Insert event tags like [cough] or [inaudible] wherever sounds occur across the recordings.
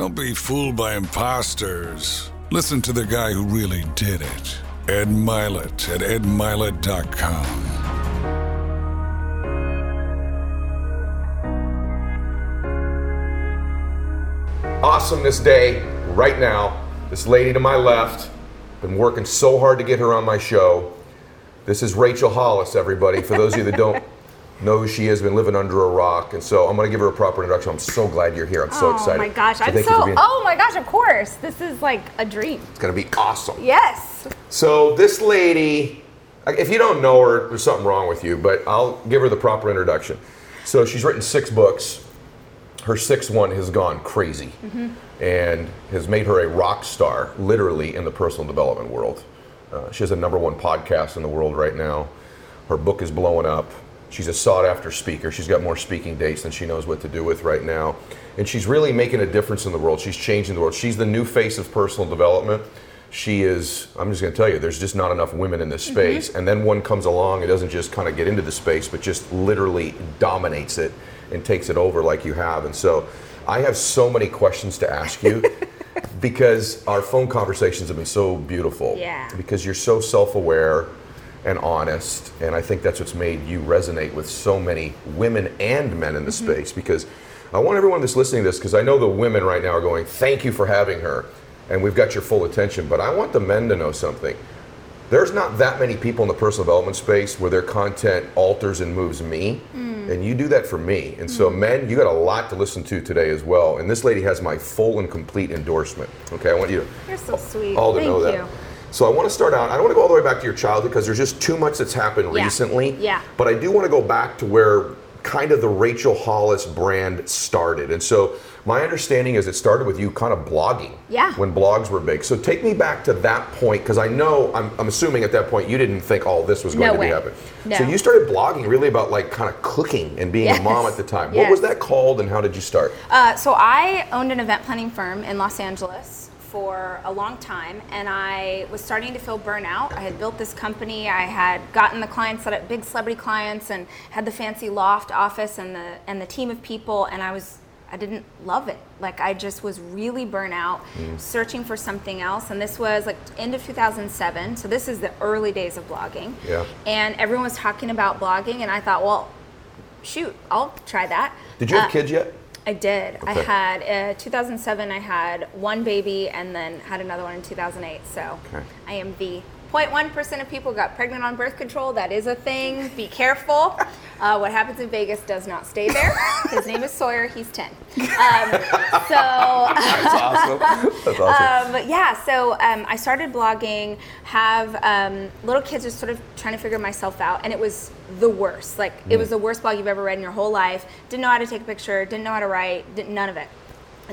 Don't be fooled by imposters. Listen to the guy who really did it. Ed Mylett at edmylett.com. Awesomeness Day right now. This lady to my left, been working so hard to get her on my show. This is Rachel Hollis, everybody. For those of you that don't know who she has been living under a rock, and so I'm going to give her a proper introduction. I'm so glad you're here. I'm so oh excited. Oh my gosh, So I'm thank you for so. Oh my gosh, of course. This is like a dream. It's going to be awesome. Yes. So this lady, if you don't know her, there's something wrong with you. But I'll give her the proper introduction. So she's written six books. Her sixth one has gone crazy, and has made her a rock star, literally in the personal development world. Uh, she has a number one podcast in the world right now. Her book is blowing up. She's a sought after speaker. She's got more speaking dates than she knows what to do with right now. And she's really making a difference in the world. She's changing the world. She's the new face of personal development. She is, I'm just going to tell you, there's just not enough women in this mm-hmm. space. And then one comes along, and doesn't just kind of get into the space, but just literally dominates it and takes it over like you have. And so I have so many questions to ask you [laughs] because our phone conversations have been so beautiful. Yeah. Because you're so self aware and honest. And I think that's what's made you resonate with so many women and men in the mm-hmm. space. Because I want everyone that's listening to this, because I know the women right now are going, thank you for having her. And we've got your full attention. But I want the men to know something. There's not that many people in the personal development space where their content alters and moves me. Mm. And you do that for me. And so, mm. men, you got a lot to listen to today as well. And this lady has my full and complete endorsement. Okay, I want you to You're so sweet. all to Thank know you. So I want to start out. I don't want to go all the way back to your childhood because there's just too much that's happened Yeah. recently. Yeah. But I do want to go back to where kind of the Rachel Hollis brand started. And so my understanding is it started with you kind of blogging. Yeah. When blogs were big. So take me back to that point because I know I'm, I'm assuming at that point you didn't think all this was going No to way. be happening. No. So you started blogging really about like kind of cooking and being a mom at the time. Yes. What was that called and how did you start? Uh, so I owned an event planning firm in Los Angeles for a long time, and I was starting to feel burnout. I had built this company. I had gotten the clients that big celebrity clients, and had the fancy loft office and the and the team of people, and I was. I didn't love it. Like I just was really burnt out, searching for something else. And this was like end of 2007. So this is the early days of blogging. Yeah. And everyone was talking about blogging, and I thought, well, shoot, I'll try that. Did you have Uh, kids yet? I did. I had uh, 2007. I had one baby, and then had another one in 2008. So Okay. I am the 0.1 percent of people got pregnant on birth control. That is a thing. Be careful. Uh, what happens in Vegas does not stay there. His name is Sawyer. He's 10. Um, so. That's awesome. [laughs] That's awesome. Um, yeah, so um, I started blogging, have um, little kids just sort of trying to figure myself out, and it was the worst. Like, it was the worst blog you've ever read in your whole life. Didn't know how to take a picture, didn't know how to write, didn't, none of it.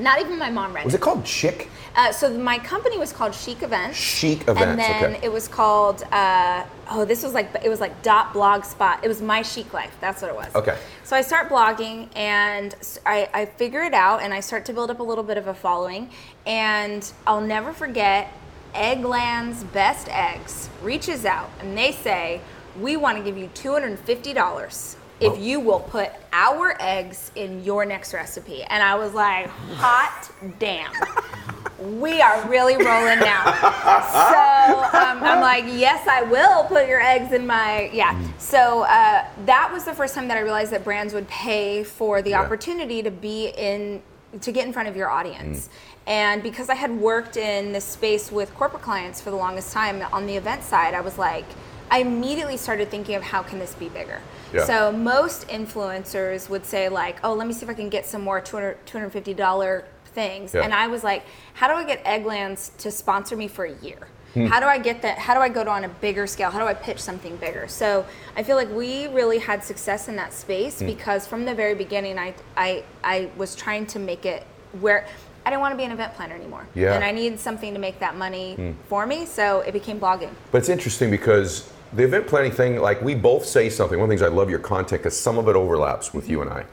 Not even my mom read was it. called Chic? Uh, so my company was called Chic Events. Chic Events. And then okay. it was called, uh, oh, this was like, it was like dot blogspot. It was My Chic Life. That's what it was. Okay. So I start blogging and I figure it out and I start to build up a little bit of a following. And I'll never forget Eggland's Best Eggs reaches out and they say, we want to give you $250 if Whoa. you will put our eggs in your next recipe. And I was like, hot damn. We are really rolling now. So um, I'm like, yes, I will put your eggs in my yeah. So uh, that was the first time that I realized that brands would pay for the Yeah. opportunity to be in to get in front of your audience. And because I had worked in this space with corporate clients for the longest time on the event side, I was like, I immediately started thinking of how can this be bigger. Yeah. So most influencers would say like, oh, let me see if I can get some more 200 $250 things. Yeah. And I was like, how do I get Egglands to sponsor me for a year? Hmm. How do I get that? How do I go to on a bigger scale? How do I pitch something bigger? So I feel like we really had success in that Hmm. space because from the very beginning, I, I, I was trying to make it where I didn't want to be an event planner anymore. Yeah. Hmm. And I needed something to make that money for me. So it became blogging. But it's interesting because the event planning thing, like we both say something. One of the things I love your content because some of it overlaps with you and I.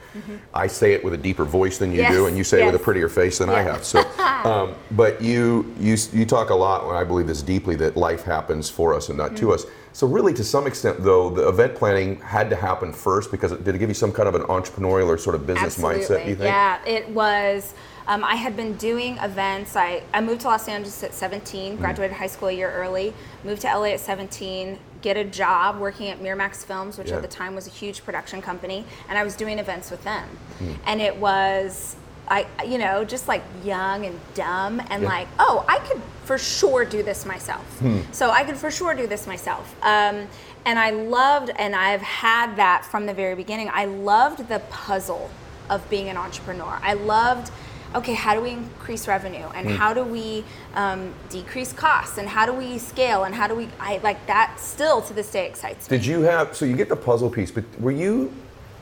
I say it with a deeper voice than you Mm-hmm. Yes, do, and you say it with a prettier face than I have. So, [laughs] um, but you you you talk a lot, and I believe this deeply, that life happens for us and not Mm-hmm. to us. So really, to some extent, though, the event planning had to happen first because it, did it give you some kind of an entrepreneurial or sort of business mindset? Do you think? Yeah, it was. Um, I had been doing events. I, I moved to Los Angeles at Mm. 17, graduated high school a year early, moved to LA at 17, get a job working at Miramax Films, which Yeah. at the time was a huge production company, and I was doing events with them. Mm. And it was, I, you know, just like young and dumb, and Yeah. like, oh, I could for sure do this myself. Hmm. So I could for sure do this myself. Um, and I loved, and I've had that from the very beginning. I loved the puzzle of being an entrepreneur. I loved, okay, how do we increase revenue, and Hmm. how do we um, decrease costs, and how do we scale, and how do we, I like that. Still to this day excites me. Did you have so you get the puzzle piece, but were you?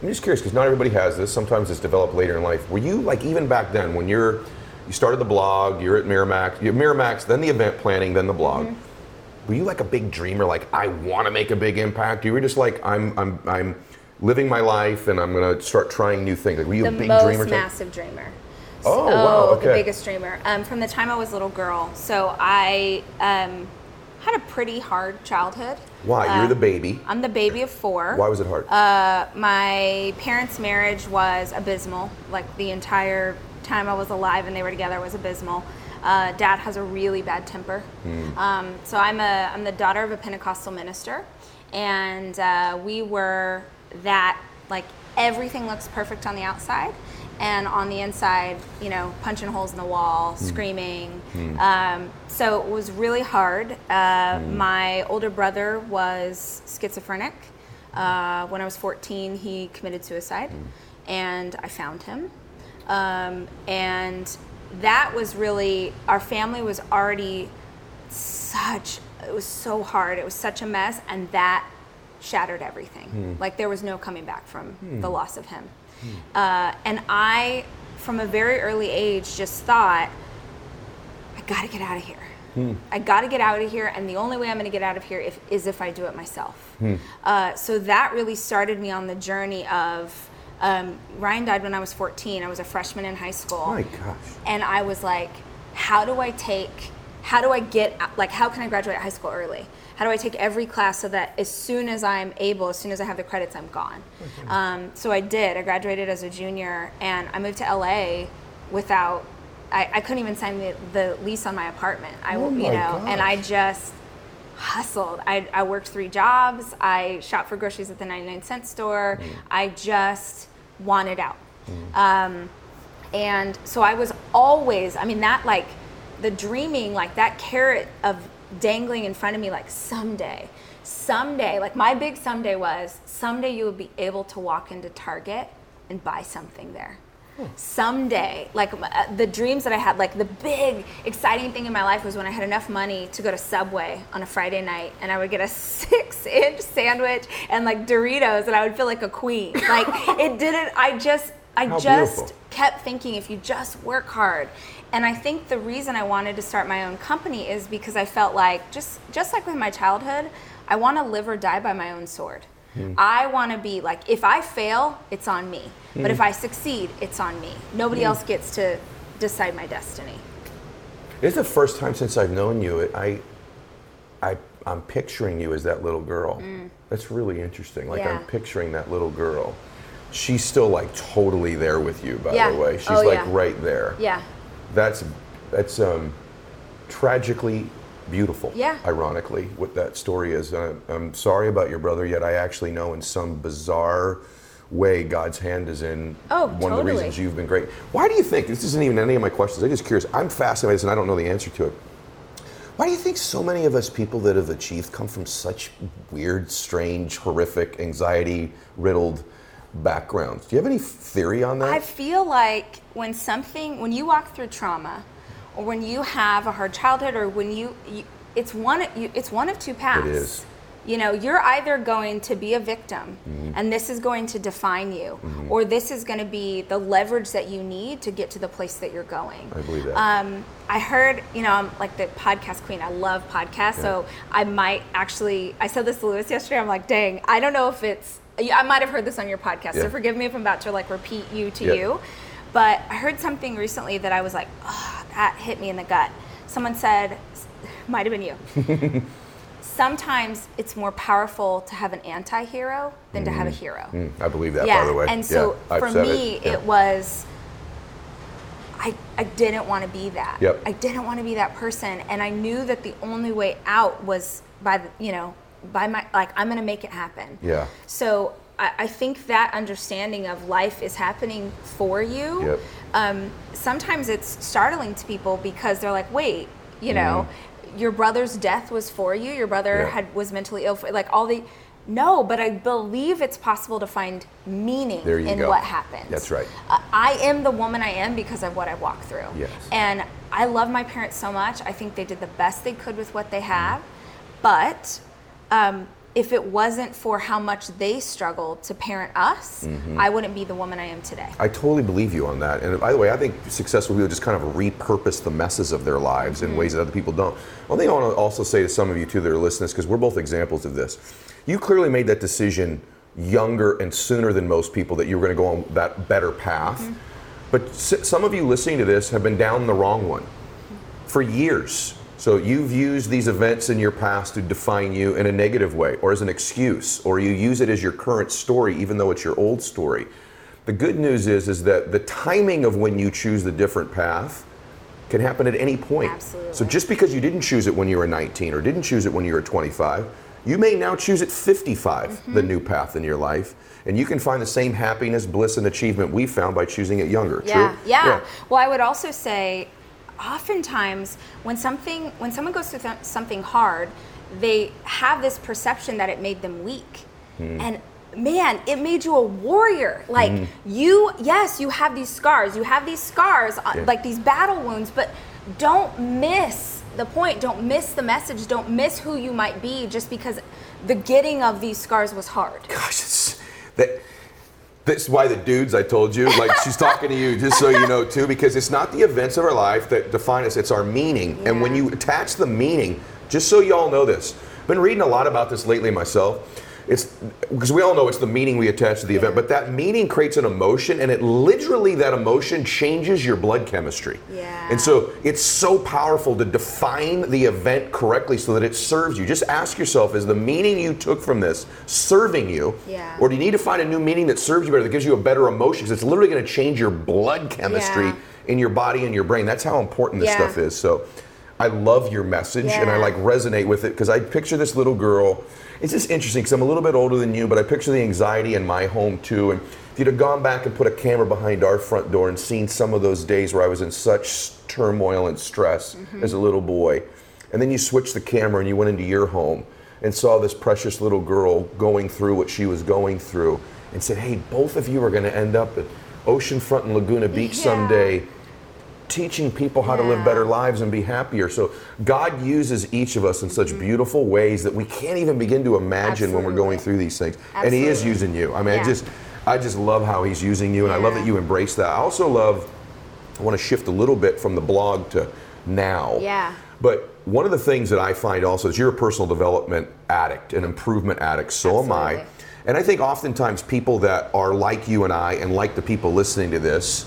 I'm just curious because not everybody has this. Sometimes it's developed later in life. Were you like even back then when you're you started the blog, you're at Miramax, you're Miramax, then the event planning, then the blog. Mm-hmm. Were you like a big dreamer? Like I want to make a big impact. You were just like I'm I'm I'm living my life and I'm gonna start trying new things. Like were you the a big most dreamer? type? massive dreamer. Oh, wow, The biggest dreamer. Um, from the time I was a little girl. So I um, had a pretty hard childhood. Why? You're Uh, the baby. I'm the baby of four. Why was it hard? Uh, my parents' marriage was abysmal. Like the entire time I was alive and they were together was abysmal. Uh, Dad has a really bad temper. Um, so I'm a I'm the daughter of a Pentecostal minister, and uh, we were that like everything looks perfect on the outside, and on the inside, you know, punching holes in the wall, screaming. Um, so it was really hard. Uh, My older brother was schizophrenic. Uh, when I was 14, he committed suicide, and I found him. Um, and that was really, our family was already such, it was so hard. It was such a mess, and that shattered everything. Like there was no coming back from the loss of him. Uh, and I, from a very early age, just thought, I gotta get out of here. I gotta get out of here, and the only way I'm gonna get out of here if, is if I do it myself. Uh, so that really started me on the journey of. Um, Ryan died when I was 14. I was a freshman in high school My gosh. and I was like, how do I take, how do I get, like, how can I graduate high school early? How do I take every class so that as soon as I'm able, as soon as I have the credits, I'm gone? Um, so I did. I graduated as a junior and I moved to LA without, I, I couldn't even sign the, the lease on my apartment. I, Oh you my know, and I just hustled. I, I worked three jobs. I shopped for groceries at the 99 cent store. I just wanted out. Um, and so I was always, I mean, that like the dreaming, like that carrot of dangling in front of me, like someday, someday, like my big someday was someday you will be able to walk into Target and buy something there. Someday, like uh, the dreams that I had, like the big exciting thing in my life was when I had enough money to go to Subway on a Friday night and I would get a [laughs] six inch sandwich and like Doritos and I would feel like a queen. [laughs] Like it didn't, I just, I How just beautiful. kept thinking if you just work hard and i think the reason i wanted to start my own company is because i felt like just just like with my childhood i want to live or die by my own sword hmm. i want to be like if i fail it's on me but if hmm. i succeed it's on me nobody hmm. else gets to decide my destiny It's the first time since I've known you. it- I, I, I'm picturing you as that little girl. That's really interesting. Like Mm. Yeah. I'm picturing that little girl. She's still like totally there with you, by Yeah. the way. Oh, She's Oh, like yeah. right there. yeah That's that's um, tragically beautiful. Yeah. Ironically, what that story is. Uh, I'm sorry about your brother. Yet I actually know in some bizarre way God's hand is in Oh, one of the reasons you've been great. Why do you think this isn't even any of my questions? I'm just curious. I'm fascinated and I don't know the answer to it. Why do you think so many of us people that have achieved come from such weird, strange, horrific, anxiety riddled backgrounds? Do you have any theory on that? I feel like when something, when you walk through trauma, or when you have a hard childhood, or when you, you it's one, you, it's one of two paths. It is. You know, you're either going to be a victim, Mm-hmm. and this is going to define you, or this is going to be the leverage that you need to get to the place that you're going. I believe that. Um, I heard, you know, I'm like the podcast queen. I love podcasts, so I might actually. I said this to Lewis yesterday. I'm like, dang, I don't know if it's. I might have heard this on your podcast, Yeah. so forgive me if I'm about to like repeat you to Yeah. you. But I heard something recently that I was like, oh, that hit me in the gut. Someone said, [laughs] might have been you. [laughs] sometimes it's more powerful to have an anti-hero than to have a hero. Mm, I believe that, yeah. by the way. And so for me, it, it was. I, I didn't want to be that. Yep. I didn't want to be that person, and I knew that the only way out was by the you know by my like I'm gonna make it happen. Yeah. So I, I think that understanding of life is happening for you. Yep. Um, sometimes it's startling to people because they're like, wait, you know, your brother's death was for you. Your brother Mm-hmm. Yeah. had was mentally ill. For, like all the. No, but I believe it's possible to find meaning in go. what happened. That's right. Uh, I am the woman I am because of what I've walked through. Yes. And I love my parents so much. I think they did the best they could with what they have. But um, if it wasn't for how much they struggled to parent us, Mm-hmm. I wouldn't be the woman I am today. I totally believe you on that. And by the way, I think successful people just kind of repurpose the messes of their lives in ways that other people don't. One thing I want to also say to some of you too that are listening, because we're both examples of this. You clearly made that decision younger and sooner than most people that you were going to go on that better path. But s- some of you listening to this have been down the wrong one for years. So you've used these events in your past to define you in a negative way or as an excuse, or you use it as your current story even though it's your old story. The good news is is that the timing of when you choose the different path can happen at any point. Absolutely. So just because you didn't choose it when you were 19 or didn't choose it when you were 25, you may now choose at 55 the mm-hmm. new path in your life. And you can find the same happiness, bliss, and achievement we found by choosing it younger. Yeah, True? yeah. Well, I would also say, oftentimes when something when someone goes through th- something hard, they have this perception that it made them weak, Hmm. and man, it made you a warrior. Like you, yes, you have these scars. You have these scars, uh, Yeah. like these battle wounds, but don't miss the point. Don't miss the message. Don't miss who you might be just because the getting of these scars was hard. Gosh, it's, that, that's why the dudes I told you, like she's talking to you, just so you know too, because it's not the events of our life that define us, it's our meaning. And when you attach the meaning, just so you all know this, I've been reading a lot about this lately myself. It's because we all know it's the meaning we attach to the event, but that meaning creates an emotion, and it literally that emotion changes your blood chemistry. Yeah. And so it's so powerful to define the event correctly so that it serves you. Just ask yourself: Is the meaning you took from this serving you, Yeah. or do you need to find a new meaning that serves you better, that gives you a better emotion? Because it's literally going to change your blood chemistry Yeah. in your body and your brain. That's how important this Yeah. stuff is. So I love your message and I like resonate with it because I picture this little girl. It's just interesting because I'm a little bit older than you, but I picture the anxiety in my home too. And if you'd have gone back and put a camera behind our front door and seen some of those days where I was in such turmoil and stress Mm-hmm. as a little boy, and then you switched the camera and you went into your home and saw this precious little girl going through what she was going through and said, Hey, both of you are going to end up at Oceanfront and Laguna Beach Yeah. someday teaching people how to live better lives and be happier. So God uses each of us in such beautiful ways that we can't even begin to imagine when we're going Mm-hmm. Through these things. And He is using you. I mean, I just, I just love how He's using you, and I love that you embrace that. I also love. I want to shift a little bit from the blog to now. Yeah. But one of the things that I find also is you're a personal development addict, an improvement addict. So am I. Absolutely. And I think oftentimes people that are like you and I, and like the people listening to this,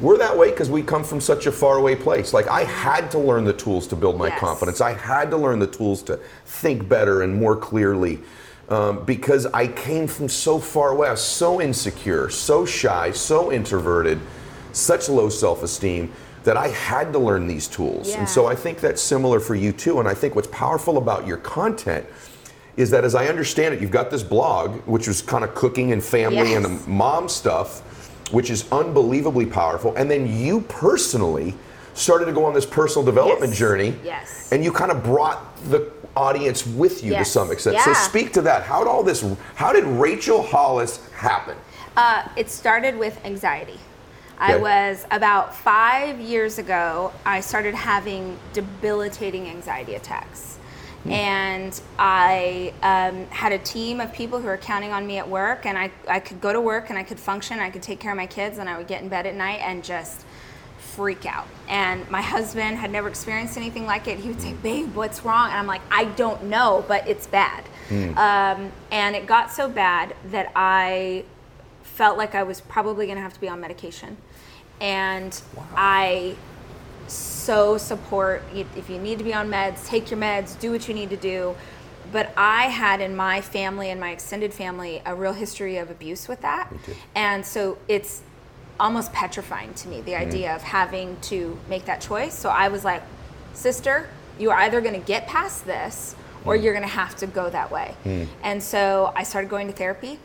we're that way because we come from such a faraway place. Like I had to learn the tools to build my Yes. confidence. I had to learn the tools to think better and more clearly. Um, because I came from so far away, I was so insecure, so shy, so introverted, such low self-esteem that I had to learn these tools. Yeah. And so I think that's similar for you too. And I think what's powerful about your content is that as I understand it, you've got this blog, which was kind of cooking and family Yes. and mom stuff, which is unbelievably powerful. And then you personally started to go on this personal development Yes. journey. Yes. And you kind of brought the audience with you Yes. to some extent. So speak to that. How did all this how did Rachel Hollis happen? Uh, it started with anxiety. I was about five years ago, I started having debilitating anxiety attacks. And I um, had a team of people who were counting on me at work, and I, I could go to work and I could function, I could take care of my kids, and I would get in bed at night and just freak out. And my husband had never experienced anything like it. He would say, Babe, what's wrong? And I'm like, I don't know, but it's bad. Um, and it got so bad that I felt like I was probably going to have to be on medication. And I so support if you need to be on meds, take your meds, do what you need to do. but I had in my family and my extended family a real history of abuse with that. And so it's almost petrifying to me the Mm. idea of having to make that choice. So I was like, sister, you are either going to get past this or Mm. you're going to have to go that way. And so I started going to therapy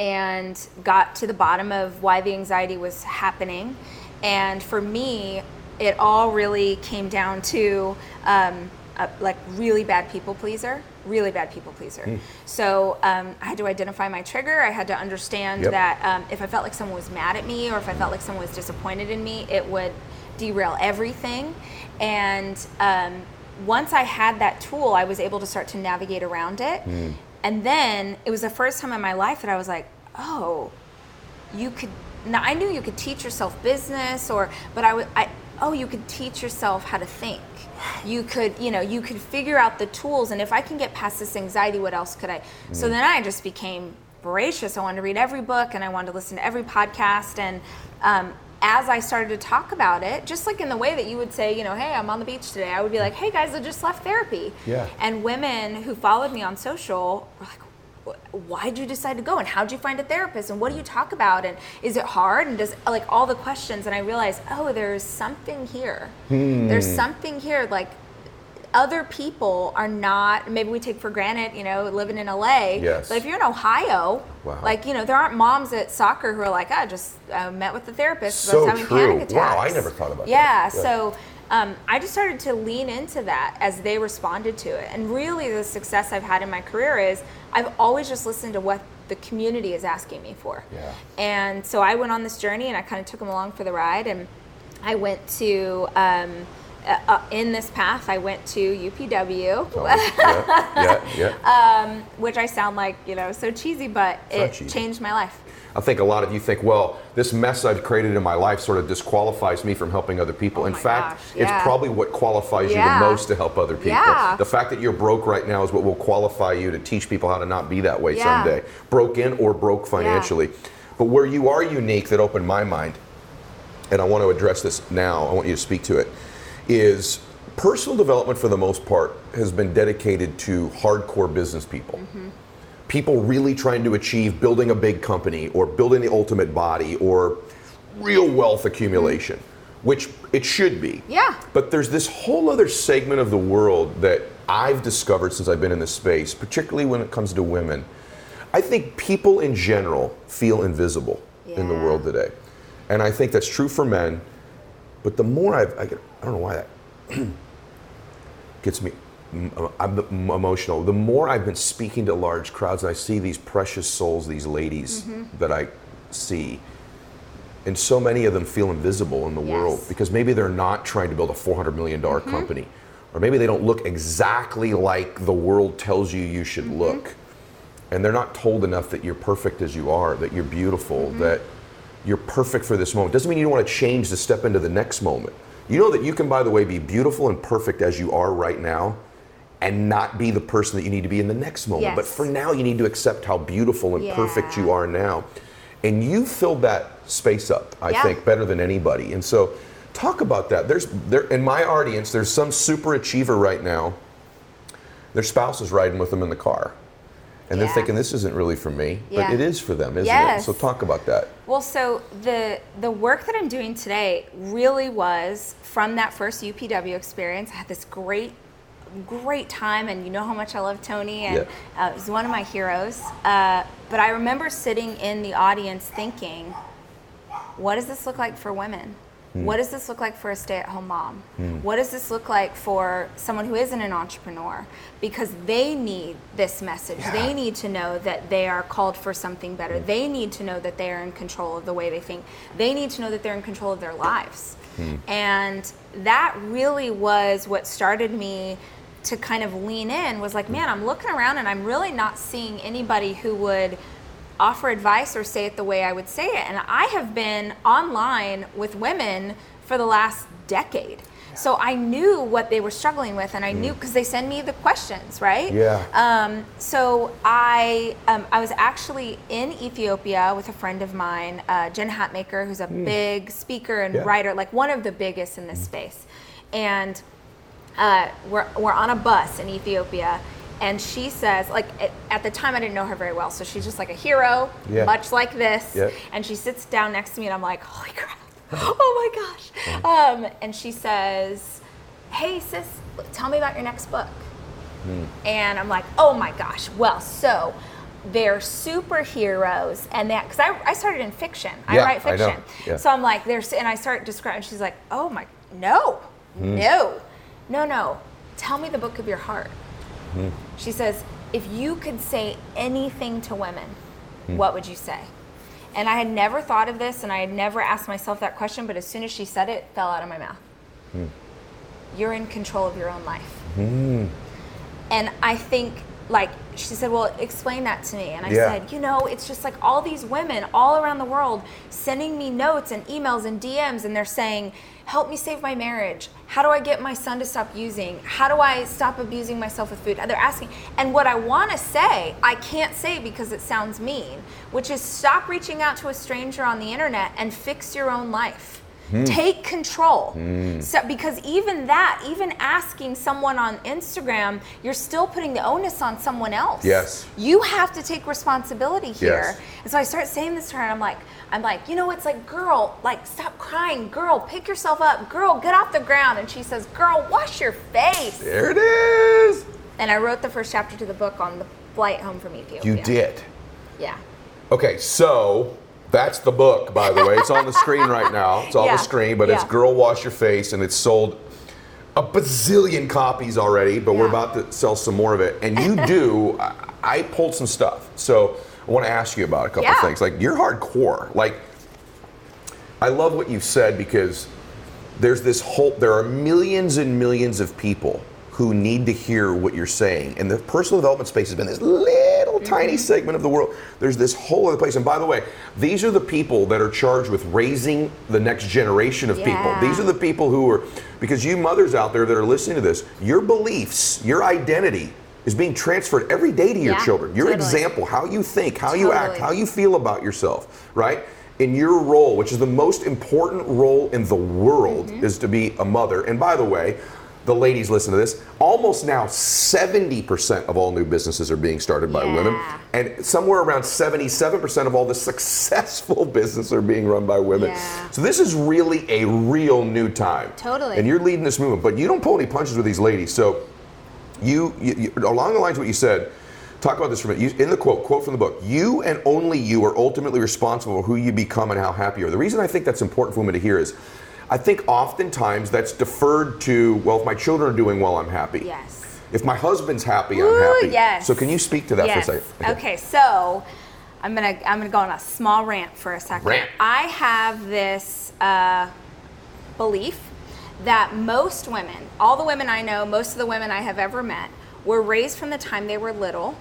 and got to the bottom of why the anxiety was happening. And for me, it all really came down to um, a, like really bad people pleaser, really bad people pleaser. Hmm. So um, I had to identify my trigger. I had to understand Yep. that um, if I felt like someone was mad at me or if I felt like someone was disappointed in me, it would derail everything. And um, once I had that tool, I was able to start to navigate around it. Hmm. And then it was the first time in my life that I was like, oh, you could. Now I knew you could teach yourself business, or but I would. I oh, you could teach yourself how to think. You could, you know, you could figure out the tools. And if I can get past this anxiety, what else could I? So then I just became voracious. I wanted to read every book, and I wanted to listen to every podcast. And um, as I started to talk about it, just like in the way that you would say, you know, hey, I'm on the beach today, I would be like, hey guys, I just left therapy. Yeah. And women who followed me on social were like, "Wh- why'd you decide to go and how did you find a therapist and what do you talk about and is it hard and does like all the questions and i realized oh there's something here there's something here like other people are not maybe we take for granted you know living in la Yes. but if you're in ohio Wow. like you know there aren't moms at soccer who are like i just uh, met with the therapist So I was having true. panic Wow, I never thought about that. yeah, Yeah. so um, I just started to lean into that as they responded to it. And really, the success I've had in my career is I've always just listened to what the community is asking me for. Yeah. And so I went on this journey and I kind of took them along for the ride. And I went to, um, uh, uh, in this path, I went to UPW, Oh, [laughs] yeah, yeah, yeah. which I sound like, you know, so cheesy, but it cheesy. changed my life. I think a lot of you think, well, this mess I've created in my life sort of disqualifies me from helping other people. Oh in fact, gosh, it's probably what qualifies Yeah. you the most to help other people. Yeah. The fact that you're broke right now is what will qualify you to teach people how to not be that way Yeah. someday. Broke in or broke financially. But where you are unique that opened my mind, and I want to address this now, I want you to speak to it, is personal development for the most part has been dedicated to hardcore business people. Mm-hmm. People really trying to achieve building a big company or building the ultimate body or real wealth accumulation, mm-hmm. which it should be. Yeah. But there's this whole other segment of the world that I've discovered since I've been in this space, particularly when it comes to women. I think people in general feel invisible in the world today. And I think that's true for men. But the more I've, I, get, I don't know why that [clears throat] gets me m- uh, I'm emotional. The more I've been speaking to large crowds and I see these precious souls, these ladies mm-hmm. that I see, and so many of them feel invisible in the Yes. world because maybe they're not trying to build a $400 million mm-hmm. company, or maybe they don't look exactly like the world tells you you should mm-hmm. look. And they're not told enough that you're perfect as you are, that you're beautiful, that you're perfect for this moment. Doesn't mean you don't want to change to step into the next moment. You know that you can, by the way, be beautiful and perfect as you are right now and not be the person that you need to be in the next moment. But for now, you need to accept how beautiful and perfect you are now. And you filled that space up, I Yeah. think, better than anybody. And so, talk about that. There's there in my audience, there's some super achiever right now. Their spouse is riding with them in the car. And they're thinking, this isn't really for me, but Yeah. it is for them, isn't Yes. it? So talk about that. Well, so the the work that I'm doing today really was from that first UPW experience. I had this great great time, and you know how much I love Tony, and Yeah. uh, he's one of my heroes. Uh, but I remember sitting in the audience thinking, what does this look like for women? Hmm. What does this look like for a stay at home mom? Hmm. What does this look like for someone who isn't an entrepreneur? Because they need this message. Yeah. They need to know that they are called for something better. Hmm. They need to know that they are in control of the way they think. They need to know that they're in control of their lives. And that really was what started me to kind of lean in was like, man, I'm looking around and I'm really not seeing anybody who would offer advice or say it the way I would say it. And I have been online with women for the last decade. So I knew what they were struggling with, and I knew because they send me the questions, right? Yeah. Um, so I um, I was actually in Ethiopia with a friend of mine, uh, Jen Hatmaker, who's a big speaker and Yeah. writer, like one of the biggest in this space. And uh, we're, we're on a bus in Ethiopia, And she says, like at, the time I didn't know her very well, so she's just like a hero, Yeah. much like this. Yeah. And she sits down next to me, and I'm like, holy crap, [laughs] oh my gosh. Um, and she says, hey sis, tell me about your next book. And I'm like, oh my gosh. Well, so they're superheroes, and that because I, I started in fiction. I Yeah, write I know. fiction. Yeah. So I'm like, there's, and I start describing. She's like, oh my, no, Hmm. no, no, no. Tell me the book of your heart. Hmm. She says, if you could say anything to women, Hmm. what would you say? And I had never thought of this, and I had never asked myself that question. But as soon as she said it, it fell out of my mouth. Hmm. You're in control of your own life. And I think, like, she said, Well, explain that to me. And I Yeah. said, You know, it's just like all these women all around the world sending me notes and emails and DMs, and they're saying, Help me save my marriage. How do I get my son to stop using? How do I stop abusing myself with food? They're asking. And what I want to say, I can't say because it sounds mean, which is stop reaching out to a stranger on the internet and fix your own life. Hmm. Take control. So, because even that, even asking someone on Instagram, you're still putting the onus on someone else. Yes. You have to take responsibility here. Yes. And so I start saying this to her, and I'm like, I'm like, you know, it's like, girl, like, stop crying, girl, pick yourself up, girl, get off the ground. And she says, girl, wash your face. There it is. And I wrote the first chapter to the book on the flight home from Ethiopia. You did. Yeah. Okay, so that's the book, by the way. It's on the screen right now. It's on Yeah, the screen, but it's. Girl Wash Your Face, and it's sold a bazillion copies already, but we're about to sell some more of it. And you [laughs] do, I, I pulled some stuff. So I want to ask you about a couple Yeah. things. Like, you're hardcore. Like, I love what you've said because there's this whole there are millions and millions of people who need to hear what you're saying and the personal development space has been this little tiny segment of the world there's this whole other place and by the way these are the people that are charged with raising the next generation of Yeah. people these are the people who are because you mothers out there that are listening to this your beliefs your identity is being transferred every day to your Yeah, children your totally. example how you think how you act how you feel about yourself, right? In your role, which is the most important role in the world, Mm-hmm. is to be a mother. And by the way, the ladies listen to this. Almost now, 70% of all new businesses are being started by women. And somewhere around 77% of all the [laughs] successful business are being run by women. Yeah. So this is really a real new time. Totally. And you're leading this movement, but you don't pull any punches with these ladies. So you, you, you along the lines of what you said talk about this for a minute you, in the quote quote from the book you and only you are ultimately responsible for who you become and how happy you are the reason i think that's important for women to hear is i think oftentimes that's deferred to well if my children are doing well i'm happy Yes. if my husband's happy Ooh, i'm happy yes. so can you speak to that yes. for a second Okay. so I'm gonna I'm gonna go on a small rant for a second. Rant. I have this uh, belief that most women, all the women I know, most of the women I have ever met, were raised from the time they were little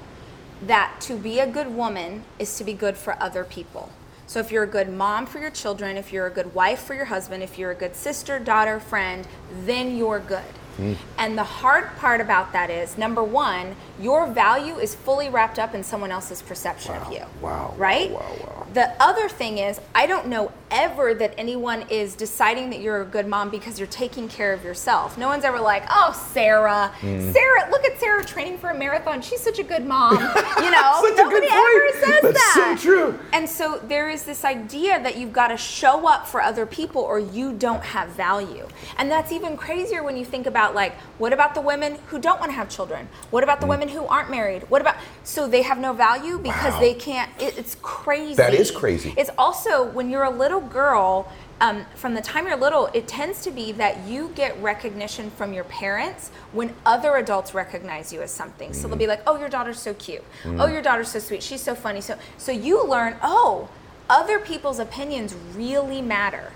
that to be a good woman is to be good for other people. So if you're a good mom for your children, if you're a good wife for your husband, if you're a good sister, daughter, friend, then you're good. Hmm. And the hard part about that is number one, your value is fully wrapped up in someone else's perception of you. wow, Right? wow, wow. The other thing is, I don't know ever that anyone is deciding that you're a good mom because you're taking care of yourself. No one's ever like, oh, Sarah, Hmm. Sarah, look at Sarah training for a marathon. She's such a good mom. [laughs] You know, Such a good nobody ever says That's so true. And so there is this idea that you've got to show up for other people or you don't have value. And that's even crazier when you think about like, what about the women who don't want to have children? What about the Mm. women who aren't married? What about so they have no value because Wow. they can't it, it's crazy. That is crazy. It's also when you're a little girl, um, from the time you're little, it tends to be that you get recognition from your parents when other adults recognize you as something. So Mm. they'll be like, "Oh, your daughter's so cute. Oh, your daughter's so sweet. She's so funny." So, so you learn, oh, other people's opinions really matter.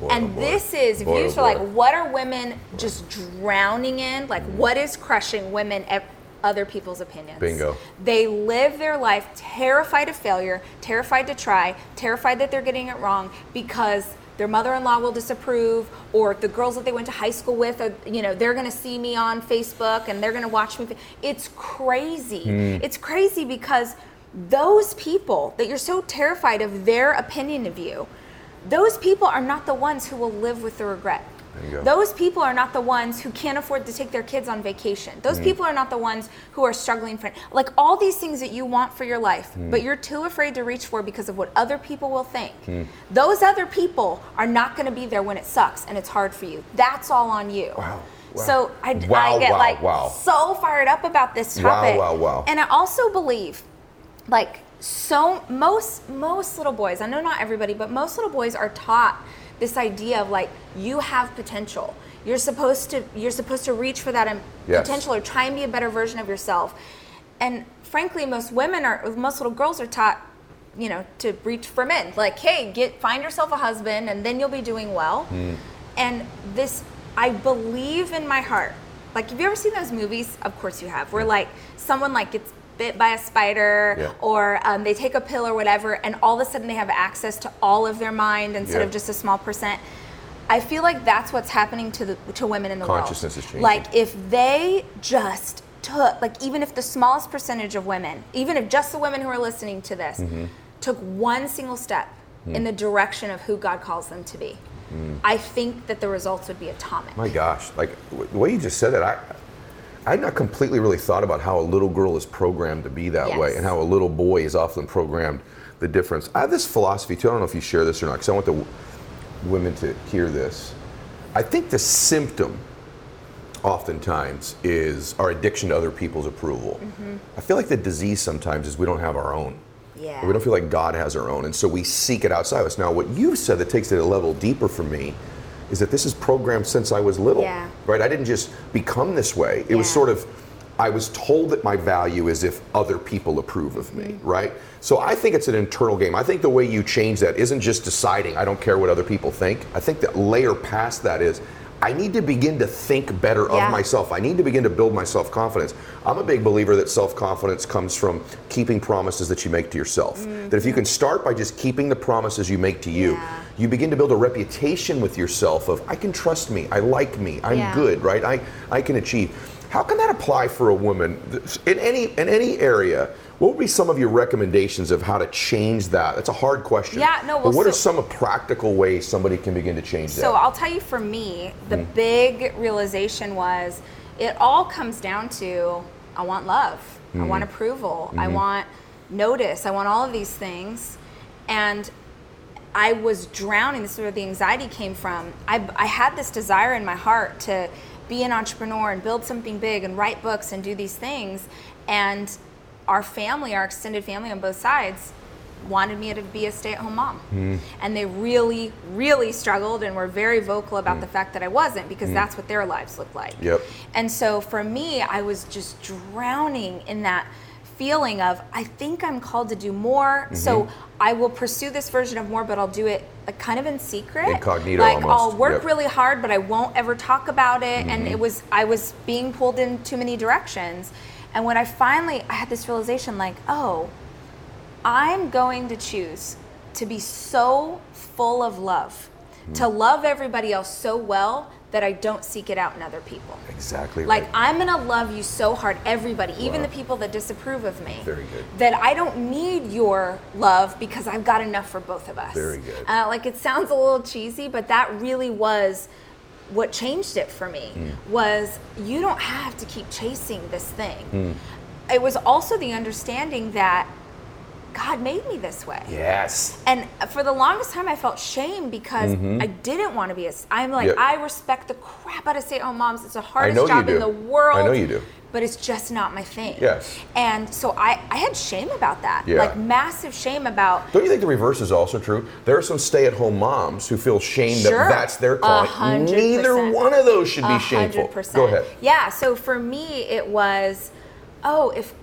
Boy, and oh boy. this is, if Boy, oh use for like, what are women just drowning in? Like, what is crushing women at other people's opinions? Bingo. They live their life terrified of failure, terrified to try, terrified that they're getting it wrong because their mother-in-law will disapprove or the girls that they went to high school with are, you know they're going to see me on facebook and they're going to watch me it's crazy hmm. it's crazy because those people that you're so terrified of their opinion of you those people are not the ones who will live with the regret There you go. Those people are not the ones who can't afford to take their kids on vacation. Those Mm. people are not the ones who are struggling for like all these things that you want for your life, Mm. but you're too afraid to reach for because of what other people will think. Mm. Those other people are not going to be there when it sucks and it's hard for you. That's all on you. Wow. Wow. So I, Wow, I get wow, like wow. so fired up about this topic. Wow, wow, wow. And I also believe like so most most little boys i know not everybody but most little boys are taught this idea of like you have potential. You're supposed to you're supposed to reach for that um, Yes. potential or try and be a better version of yourself. And frankly most women are most little girls are taught you know to reach for men. Like hey get find yourself a husband and then you'll be doing well. Hmm. and this i believe in my heart. Like have you ever seen those movies? Of course you have. Where like someone like gets bit by a spider Yeah. or um, they take a pill or whatever and all of a sudden they have access to all of their mind instead Yeah. of just a small percent i feel like that's what's happening to the to women in the Consciousness world is changing. like if they just took like even if the smallest percentage of women even if just the women who are listening to this Mm-hmm. took one single step Mm. in the direction of who god calls them to be i think that the results would be atomic My gosh, like the way you just said that, I I had not completely really thought about how a little girl is programmed to be that way, and how a little boy is often programmed. The difference. I have this philosophy too. I don't know if you share this or not, because I want the women to hear this. I think the symptom, oftentimes, is our addiction to other people's approval. Mm-hmm. I feel like the disease sometimes is we don't have our own. Yeah. We don't feel like God has our own, and so we seek it outside of us. Now, what you said that takes it a level deeper for me is that this is programmed since I was little. Yeah. Right? I didn't just become this way. It was sort of, I was told that my value is if other people approve of me, Mm-hmm. right? So I think it's an internal game. I think the way you change that isn't just deciding, I don't care what other people think. I think that layer past that is, I need to begin to think better Yeah. of myself. I need to begin to build my self confidence. I'm a big believer that self confidence comes from keeping promises that you make to yourself. That if you can start by just keeping the promises you make to you, Mm-hmm. Yeah. you begin to build a reputation with yourself of I can trust me, I like me, I'm Yeah. good, right? I, I can achieve. How can that apply for a woman in any in any area? What would be some of your recommendations of how to change that? That's a hard question. Yeah, no, But well, what are some practical ways somebody can begin to change So that? So I'll tell you for me, the Mm. big realization was it all comes down to I want love. I Mm. want approval. I Mm-hmm. want notice. I want all of these things. And I was drowning. This is where the anxiety came from. I, I had this desire in my heart to be an entrepreneur and build something big and write books and do these things. And our family, our extended family on both sides, wanted me to be a stay-at-home mom. Mm. And they really really struggled and were very vocal about mm. the fact that i wasn't because mm. that's what their lives looked like. Yep. and so for me i was just drowning in that feeling of i think i'm called to do more so i will pursue this version of more but i'll do it like, kind of in secret Incognito like almost. i'll work Yep. Mm-hmm. really hard but i won't ever talk about it and it was i was being pulled in too many directions and when i finally i had this realization like oh I'm going to choose to be so full of love, to Hmm. love everybody else so well that I don't seek it out in other people. exactly Like right. I'm gonna love you so hard, everybody, even Wow. the people that disapprove of me. Very good. That I don't need your love because I've got enough for both of us. Very good. Uh, like it sounds a little cheesy, but that really was what changed it for me. Hmm. Was you don't have to keep chasing this thing. Hmm. It was also the understanding that God made me this way. yes. And for the longest time, I felt shame because I didn't want to be a. I'm like, Mm-hmm. Yeah. I respect the crap out of stay-at-home moms. It's the hardest job in the world. I know you do. But it's just not my thing. Yes. And so I, I had shame about that. Yeah. Like massive shame about. Don't you think the reverse is also true? There are some stay-at-home moms who feel shame Sure. that that's their calling. 100%. Neither one of those should be A shameful. hundred percent. Go ahead. Yeah. So for me, it was, oh, if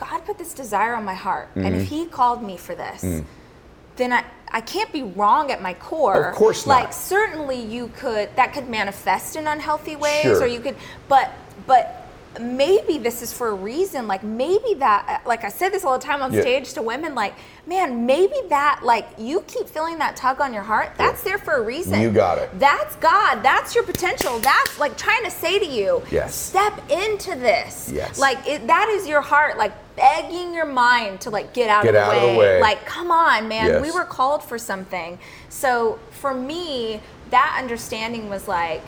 God put this desire on my heart, and Mm-hmm. if He called me for this, then I. I can't be wrong at my core. Of course not. Like certainly you could that could manifest in unhealthy ways Sure. or you could but but maybe this is for a reason like maybe that like i said this all the time on Yeah. stage to women like man maybe that like you keep feeling that tug on your heart that's there for a reason You got it. that's god that's your potential that's like trying to say to you Yes. step into this Yes. like it, that is your heart like begging your mind to like get out, Get of, the out of the way. way. like come on man Yes. we were called for something so for me that understanding was like,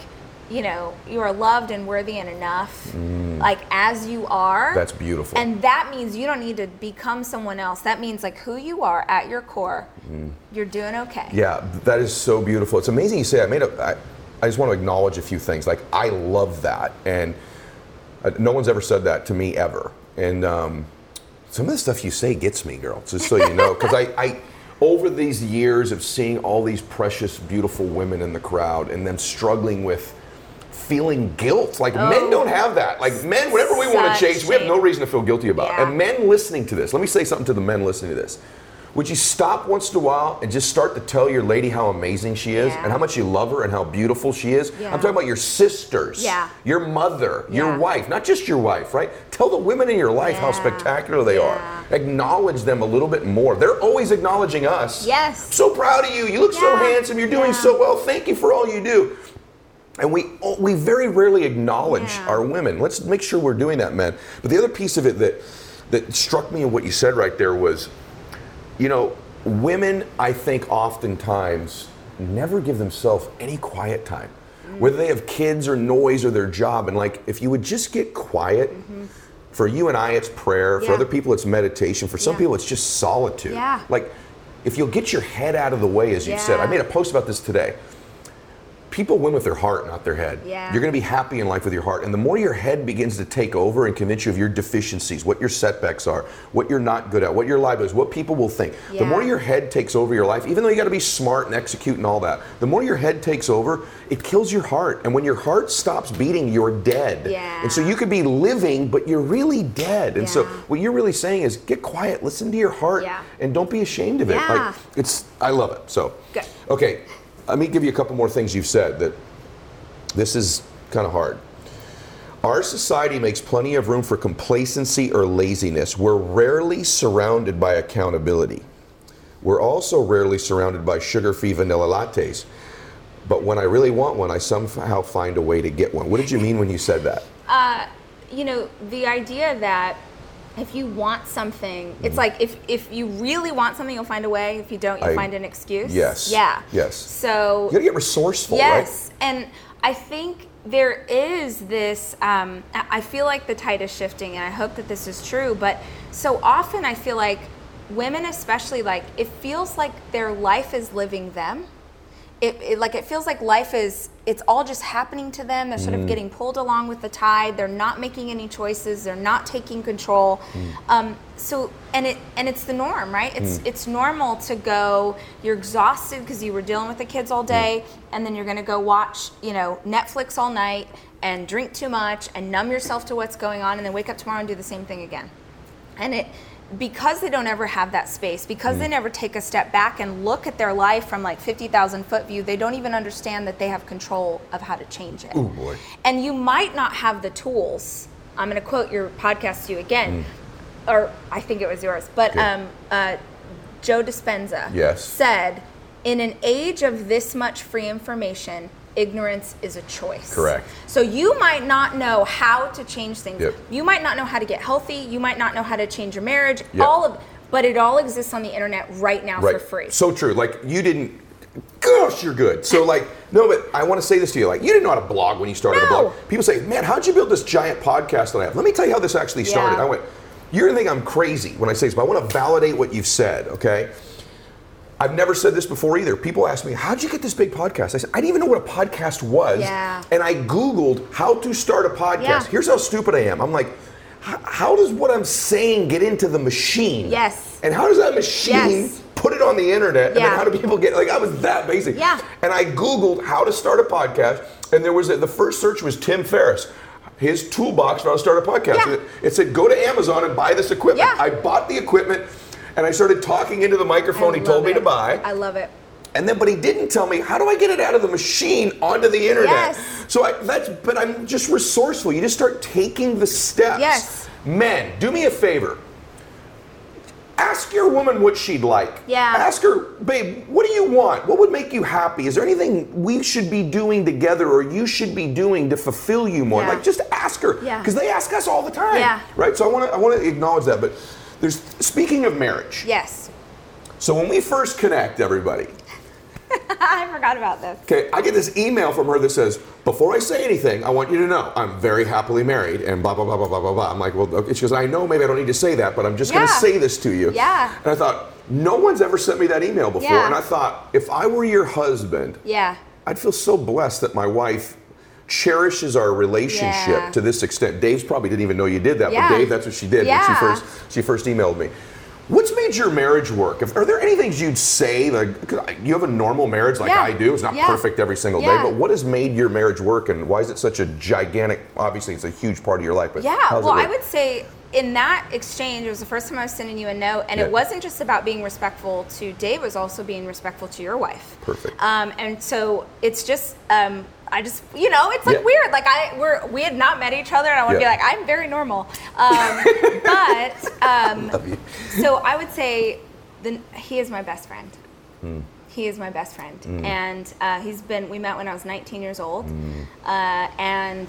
you know, you are loved and worthy and enough, like as you are. Mm. That's beautiful. And that means you don't need to become someone else. That means like who you are at your core, you're doing okay. Mm. Yeah, that is so beautiful. It's amazing you say. I made a. I, I just want to acknowledge a few things. Like I love that, and uh, no one's ever said that to me ever. And um, some of the stuff you say gets me, girl. Just so you know, [laughs] because I, I, over these years of seeing all these precious, beautiful women in the crowd, and them struggling with feeling guilt. Like men don't oh. have that. Like men, whatever we want to change, we have no reason to feel guilty about. Yeah. And men listening to this, let me say something to the men listening to this. Would you stop once in a while and just start to tell your lady how amazing she is Yeah. and how much you love her and how beautiful she is? Yeah. I'm talking about your sisters, Yeah. your mother, your wife, not just your wife, right? Tell the women in your life how spectacular they are. Acknowledge them a little bit more. They're always acknowledging us. Yes. So proud of you. You look so handsome. You're doing so well. Thank you for all you do. And we we very rarely acknowledge Yeah. our women. Let's make sure we're doing that, men. But the other piece of it that that struck me in what you said right there was, you know, women I think oftentimes never give themselves any quiet time. Whether they have kids or noise or their job, and like if you would just get quiet. For you and I, it's prayer. For Mm-hmm. Other people, it's meditation. For some Yeah. people, it's just solitude. Yeah. Like, if you'll get your head out of the way, as you said, I made a post about this today. People win with their heart, not their head. Yeah. You're going to be happy in life with your heart. And the more your head begins to take over and convince you of your deficiencies, what your setbacks are, what you're not good at, what your liabilities, what people will think, yeah. the more your head takes over your life, even though you got to be smart and execute and all that, the more your head takes over, it kills your heart. And when your heart stops beating, you're dead. Yeah. And so you could be living, but you're really dead. And so what you're really saying is get quiet, listen to your heart, Yeah. and don't be ashamed of it. Yeah. Like it's I love it. So Good. okay, let me give you a couple more things you've said that this is kind of hard. Our society makes plenty of room for complacency or laziness. We're rarely surrounded by accountability. We're also rarely surrounded by sugar free vanilla lattes. But when I really want one, I somehow find a way to get one. What did you mean when you said that? Uh, you know the idea that if you want something it's like if if you really want something you'll find a way. If you don't you'll I- find an excuse. Yes. yeah. Yes. so You gotta get resourceful, yes. And i think there is this um, I feel like the tide is shifting and i hope that this is true but so often i feel like women especially like it feels like their life is living them it, it like it feels like life is it's all just happening to them. They're sort of mm. getting pulled along with the tide. They're not making any choices. They're not taking control. Mm. Um, so and it and it's the norm right? It's mm. it's normal to go you're exhausted because you were dealing with the kids all day and then you're going to go watch you know netflix all night and drink too much and numb yourself to what's going on and then wake up tomorrow and do the same thing again. And it because they don't ever have that space because Mm. they never take a step back and look at their life from like 50,000 foot view they don't even understand that they have control of how to change it Ooh, boy. and you might not have the tools i'm going to quote your podcast to you again or i think it was yours but Mm. Um, uh, joe dispenza Yes. said in an age of this much free information ignorance is a choice Correct. so you might not know how to change things Yep. you might not know how to get healthy you might not know how to change your marriage Yep. all of but it all exists on the internet right now right. for free So true. Like you didn't. Gosh, you're good. So [laughs] like, no, but I want to say this to you. Like, you didn't know how to blog when you started a blog. People say, "Man, how'd you build this giant podcast that I have?" Let me tell you how this actually started. Yeah. I went, "You're gonna think I'm crazy when I say this, but I want to validate what you've said." Okay. I've never said this before either. People ask me, "How'd you get this big podcast?" I said, "I didn't even know what a podcast was." Yeah. And I Googled how to start a podcast. Yeah. Here's how stupid I am. I'm like, how does what I'm saying get into the machine? Yes. And how does that machine Yes. put it on the internet? Yeah. And then how do people get like I was that basic? Yeah. And I Googled how to start a podcast, and there was a, the first search was Tim Ferriss. His toolbox for how to start a podcast. Yeah. It, it said go to Amazon and buy this equipment. Yeah. I bought the equipment and I started talking into the microphone I he told me it. to buy. i love it And then, but he didn't tell me how do I get it out of the machine onto the internet. Yes. So I, that's, but I'm just resourceful. You just start taking the steps. Yes. Men, do me a favor. Ask your woman what she'd like. Yeah. Ask her, babe, what do you want? What would make you happy? Is there anything we should be doing together or you should be doing to fulfill you more? Yeah. Like just ask her. Yeah. Because they ask us all the time. Yeah. Right? So I want to I want to acknowledge that. But there's speaking of marriage. yes So when we first connect, everybody, [laughs] I forgot about this. Okay, I get this email from her that says, "Before I say anything, I want you to know I'm very happily married," and blah blah blah blah blah blah blah. I'm like, "Well," okay. she goes, "I know maybe I don't need to say that, but I'm just going Yeah. to say this to you." Yeah. And I thought, no one's ever sent me that email before, Yeah. and I thought, if I were your husband, Yeah. I'd feel so blessed that my wife cherishes our relationship Yeah. to this extent. Dave's probably didn't even know you did that, Yeah. but Dave, that's what she did when she first she first emailed me. What's made your marriage work? If, are there any things you'd say like you have a normal marriage like Yeah. I do? It's not Yeah. perfect every single day, but what has made your marriage work, and why is it such a gigantic? Obviously, it's a huge part of your life. But Yeah, well, I would say in that exchange, it was the first time I was sending you a note, and Yeah. it wasn't just about being respectful to Dave; it was also being respectful to your wife. Perfect. Um, and so it's just, um, I just, you know, it's like Yeah. weird. Like I, we're we had not met each other, and I want to Yeah. be like, I'm very normal. Um, [laughs] but um, Love you. so I would say, the, he is my best friend. Hmm. He is my best friend, and uh, he's been. We met when I was 19 years old, uh, and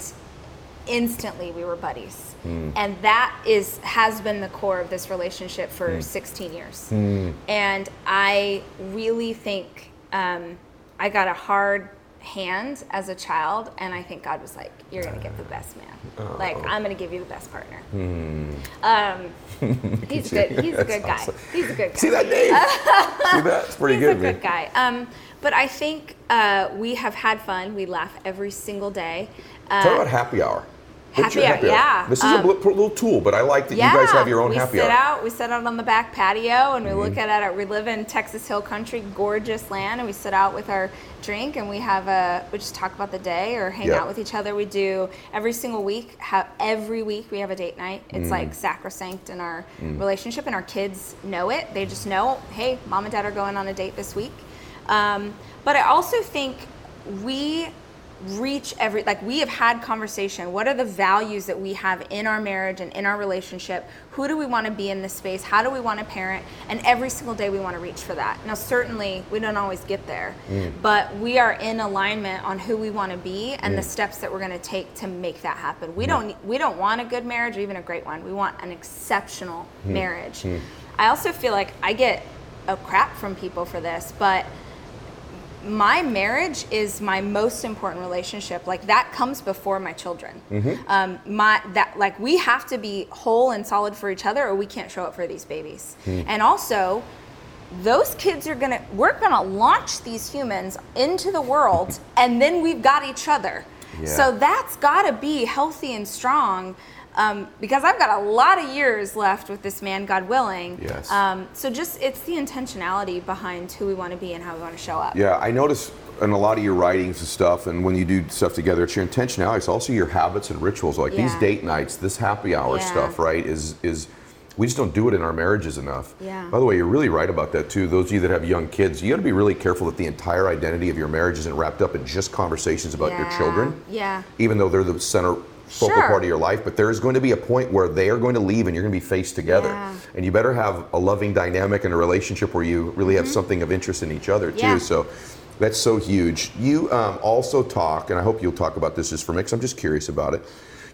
instantly we were buddies, and that is has been the core of this relationship for 16 years. And I really think um, I got a hard hand as a child, and I think God was like, "You're gonna get the best man. Like I'm gonna give you the best partner." Um, [laughs] he's good. He's a good guy. awesome. He's a good guy. See that, Dave? [laughs] See that? It's pretty He's good, a man. good guy. Um, but I think uh, we have had fun. We laugh every single day. Uh, Talk about happy hour. Happy your hour, yeah. This is Um, a little, little tool, but I like that you guys have your own happy hour. we happy sit out. We sit out on the back patio and we look Mm-hmm. at it. We live in Texas Hill Country, gorgeous land, and we sit out with our drink and we have a. We just talk about the day or hang Yeah. out with each other. We do every single week. Ha- every week we have a date night. Mm. It's like sacrosanct in our relationship, and our kids know it. They just know, hey, mom and dad are going on a date this week. Um, but I also think we reach every like we have had conversation what are the values that we have in our marriage and in our relationship? Who do we want to be in this space? How do we want to parent? And every single day we want to reach for that. Now certainly we don't always get there mm. but we are in alignment on who we want to be and the mm. steps that we're going to take to make that happen. We mm. don't we don't want a good marriage or even a great one. We want an exceptional marriage. I also feel like i get a crap from people for this but my marriage is my most important relationship. Like that comes before my children. Um, my that like we have to be whole and solid for each other or we can't show up for these babies. And also those kids are gonna we're gonna launch these humans into the world and then we've got each other. Yeah. so that's gotta be healthy and strong um, because I've got a lot of years left with this man, God willing. Yes. Um, so just it's the intentionality behind who we want to be and how we want to show up. Yeah, I notice in a lot of your writings and stuff, and when you do stuff together, it's your intentionality. It's also your habits and rituals. Like these date nights, this happy hour Yeah. stuff, right? Is is we just don't do it in our marriages enough. Yeah. By the way, you're really right about that too. Those of you that have young kids, you got to be really careful that the entire identity of your marriage isn't wrapped up in just conversations about your Yeah. children. Yeah. Even though they're the center focal Sure. part of your life, but there is going to be a point where they are going to leave and you're going to be faced together. Yeah. And you better have a loving dynamic and a relationship where you really have something of interest in each other too. Mm-hmm. Yeah. So that's so huge. You um, also talk, and I hope you'll talk about this just for me, 'cause I'm just curious about it.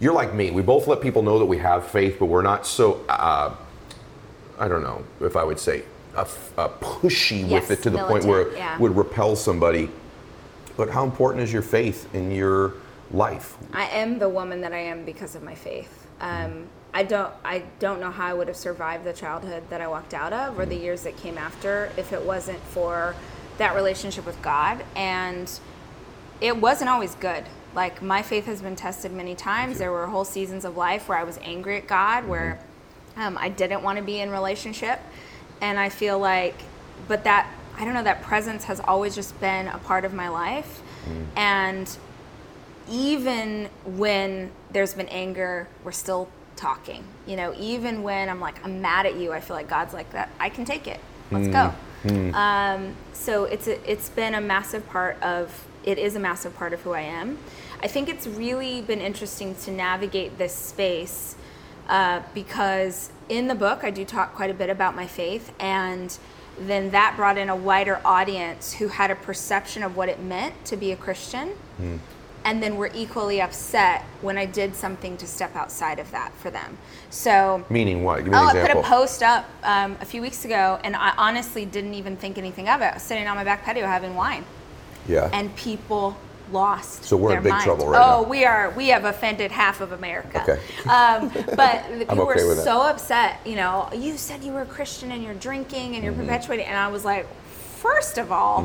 You're like me. We both let people know that we have faith, but we're not so, uh, I don't know if I would say, a, f- uh, pushy Yes, with it to the point where it yeah. would repel somebody. But how important is your faith in your life? I am the woman that I am because of my faith. Um, I don't I don't know how I would have survived the childhood that I walked out of or the years that came after if it wasn't for that relationship with God and it wasn't always good. Like my faith has been tested many times. There were whole seasons of life where I was angry at God, where um, I didn't want to be in relationship, and I feel like, but that I don't know that presence has always just been a part of my life, and even when there's been anger, we're still talking. You know, even when I'm like, I'm mad at you, I feel like God's like that. I can take it. Let's go. Um, so it's a, it's been a massive part of it is a massive part of who I am. I think it's really been interesting to navigate this space uh, because in the book I do talk quite a bit about my faith and then that brought in a wider audience who had a perception of what it meant to be a Christian and then were equally upset when I did something to step outside of that for them. So Meaning what? Give me Oh, I put a post up um, a few weeks ago, and I honestly didn't even think anything of it. I was sitting on my back patio having wine, yeah. and people lost. So we're in big minds. trouble right oh, now. we are. We have offended half of America. Okay. Um, but [laughs] the people okay were with that. so upset. You know, you said you were a Christian and you're drinking and you're Mm-hmm. perpetuating, and I was like, first of all,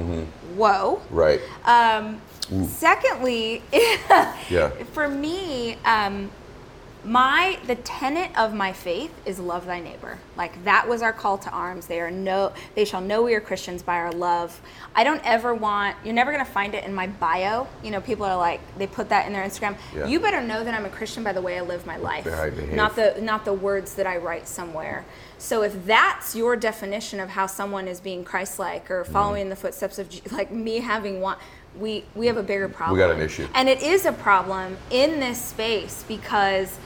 whoa. right. Um, secondly, [laughs] Yeah. for me, um, my the tenet of my faith is love thy neighbor. Like that was our call to arms. They are no they shall know we are Christians by our love. I don't ever want you're never gonna find it in my bio. You know, people are like they put that in their Instagram. Yeah. You better know that I'm a Christian by the way I live my life. How I behave. Not the not the words that I write somewhere. So if that's your definition of how someone is being Christ-like or following in the footsteps of like me having one, we we have a bigger problem. We got an issue. And it is a problem in this space because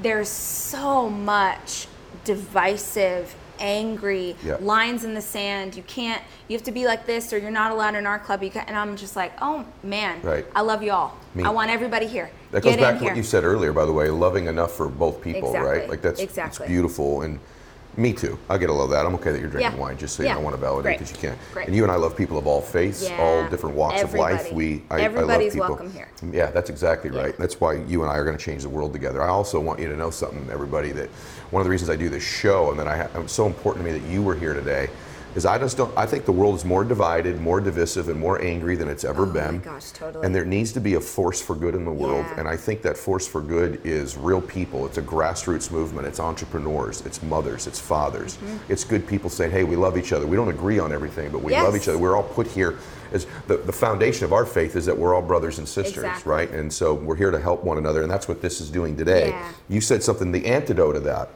there's so much divisive, angry Yeah. lines in the sand. You can't. You have to be like this, or you're not allowed in our club. And I'm just like, oh man, Right. I love you all. Me- I want everybody here. That Get goes back to here. what you said earlier, by the way, loving enough for both people, right? Like that's Exactly. it's beautiful, and me too. I get a love that. I'm okay that you're drinking Yeah. wine, just so you Yeah. don't want to validate Great. because you can't. Great. And you and I love people of all faiths, all different walks of life. Everybody. We, I, Everybody's I love people. welcome here. Yeah, that's exactly Yeah. right. That's why you and I are going to change the world together. I also want you to know something, everybody, that one of the reasons I do this show and that I ha- it's so important to me that you were here today is I just don't. I think the world is more divided, more divisive, and more angry than it's ever Oh my been. gosh, totally. And there needs to be a force for good in the world, Yeah. and I think that force for good is real people. It's a grassroots movement. It's entrepreneurs. It's mothers. It's fathers. Mm-hmm. It's good people saying, "Hey, we love each other. We don't agree on everything, but we love each other. We're all put here." As the, the foundation of our faith is that we're all brothers and sisters, Exactly. right? And so we're here to help one another, and that's what this is doing today. Yeah. You said something. The antidote of that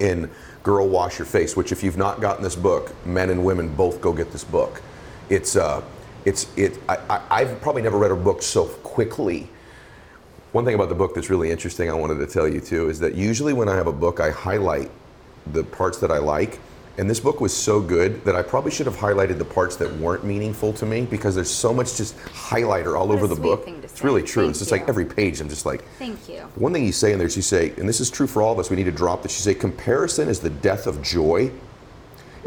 in Girl Wash Your Face, which if you've not gotten this book, men and women both go get this book. It's uh, it's it. I, I've probably never read a book so quickly. One thing about the book that's really interesting, I wanted to tell you too, is that usually when I have a book, I highlight the parts that I like. And this book was so good that I probably should have highlighted the parts that weren't meaningful to me because there's so much just highlighter all What over the book. It's really true. Thank it's just like every page, I'm just like, Thank you. one thing you say in there is you say, and this is true for all of us, we need to drop this. You say, comparison is the death of joy,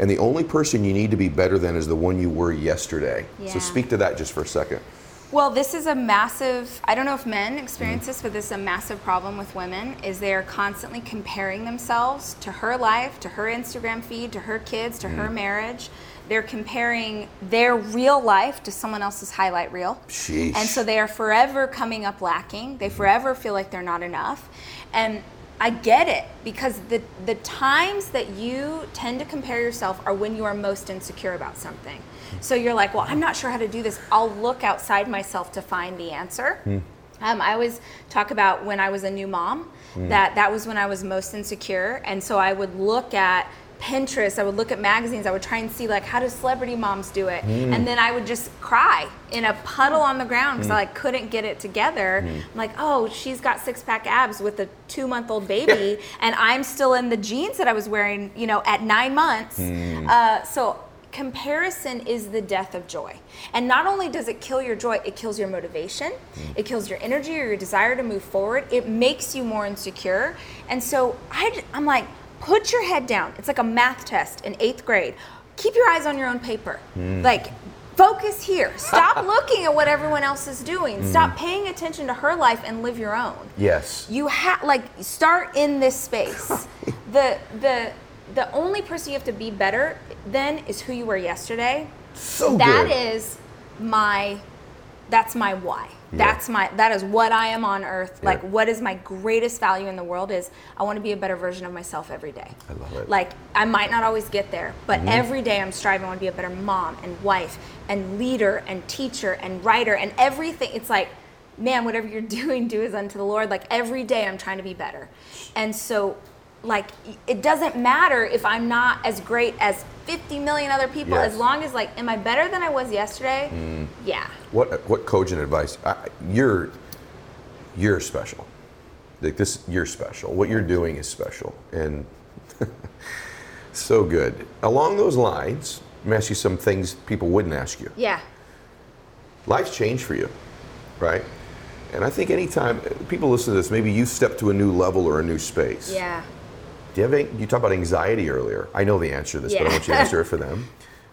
and the only person you need to be better than is the one you were yesterday. Yeah. So speak to that just for a second. Well, this is a massive, I don't know if men experience this, but this is a massive problem with women is they are constantly comparing themselves to her life, to her Instagram feed, to her kids, to Mm. her marriage. They're comparing their real life to someone else's highlight reel. Sheesh. And so they are forever coming up lacking. They forever feel like they're not enough. And I get it because the the times that you tend to compare yourself are when you are most insecure about something. So you're like, well, I'm not sure how to do this. I'll look outside myself to find the answer. Hmm. Um, I always talk about when I was a new mom, hmm. that that was when I was most insecure, and so I would look at Pinterest, I would look at magazines, I would try and see like how do celebrity moms do it, hmm. and then I would just cry in a puddle on the ground because I like couldn't get it together. I'm like, oh, she's got six pack abs with a two month old baby, [laughs] and I'm still in the jeans that I was wearing, you know, at nine months. Uh, so comparison is the death of joy. And not only does it kill your joy, it kills your motivation, mm. it kills your energy or your desire to move forward. It makes you more insecure. And so I'm like, put your head down. It's like a math test in eighth grade. Keep your eyes on your own paper. Mm. Like, focus here. Stop [laughs] looking at what everyone else is doing. Mm. Stop paying attention to her life and live your own Yes. you have like start in this space [laughs] the the the only person you have to be better than is who you were yesterday So That good. is my that's my why Yeah. that's my that is what i am on earth like what is my greatest value in the world is i want to be a better version of myself every day I love it. like i might not always get there but Mm-hmm. every day i'm striving i want to be a better mom and wife and leader and teacher and writer and everything it's like man whatever you're [laughs] doing do as unto the lord like every day i'm trying to be better and so like it doesn't matter if i'm not as great as 50 million other people Yes. as long as like am i better than i was yesterday Mm. yeah What what cogent advice? I, you're you're special. Like this, you're special. What you're doing is special, and [laughs] so good. Along those lines, me ask you some things people wouldn't ask you. yeah Life's changed for you, right? And I think anytime people listen to this, maybe you step to a new level or a new space. Yeah. Do you have you talked about anxiety earlier? I know the answer to this, but I want you to answer it for them.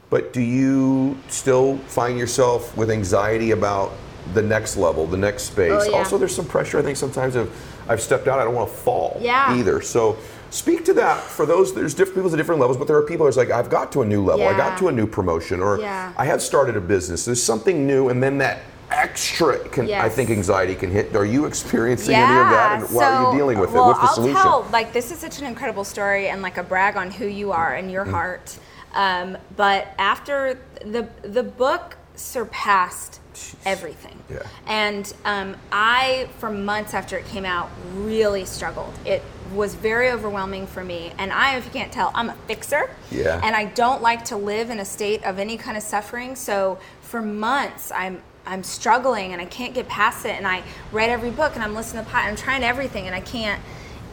But do you still find yourself with anxiety about the next level, the next space? Oh, yeah. Also, there's some pressure. I think sometimes if I've stepped out, I don't want to fall Yeah. either. So speak to that for those. There's different people at different levels, but there are people that's like I've got to a new level. I got to a new promotion, or Yeah. I have started a business. There's something new, and then that extra can I think anxiety can hit. Are you experiencing any of that? And why are you dealing with well, it? What's the I'll solution? tell, like, this is such an incredible story and like a brag on who you are and your heart. Um, but after the the book surpassed everything. Yeah. And um, I, for months after it came out, really struggled. It was very overwhelming for me. And I, if you can't tell, I'm a fixer. Yeah. And I don't like to live in a state of any kind of suffering. So for months, I'm I'm struggling and I can't get past it. And I read every book and I'm listening to pod, I'm trying everything and I can't.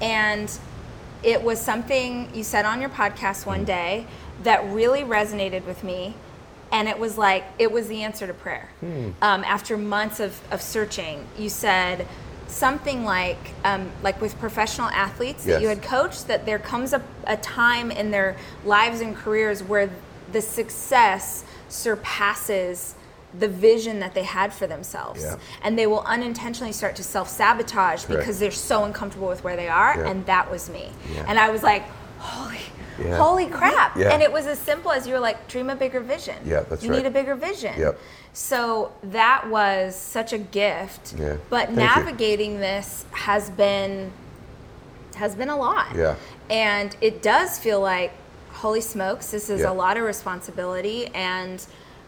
And it was something you said on your podcast one day that really resonated with me. And it was like, it was the answer to prayer. Um, after months of, of searching, you said something like, um, like with professional athletes that you had coached, that there comes a, a time in their lives and careers where the success surpasses the vision that they had for themselves. Yeah. And they will unintentionally start to self sabotage because they're so uncomfortable with where they are. Yeah. And that was me. Yeah. And I was like, holy, holy crap. And it was as simple as you were like, dream a bigger vision. Yeah, that's you right. need a bigger vision. Yep. So that was such a gift. Yeah. But Thank you. navigating this has been has been a lot. Yeah. And it does feel like, holy smokes, this is a lot of responsibility. And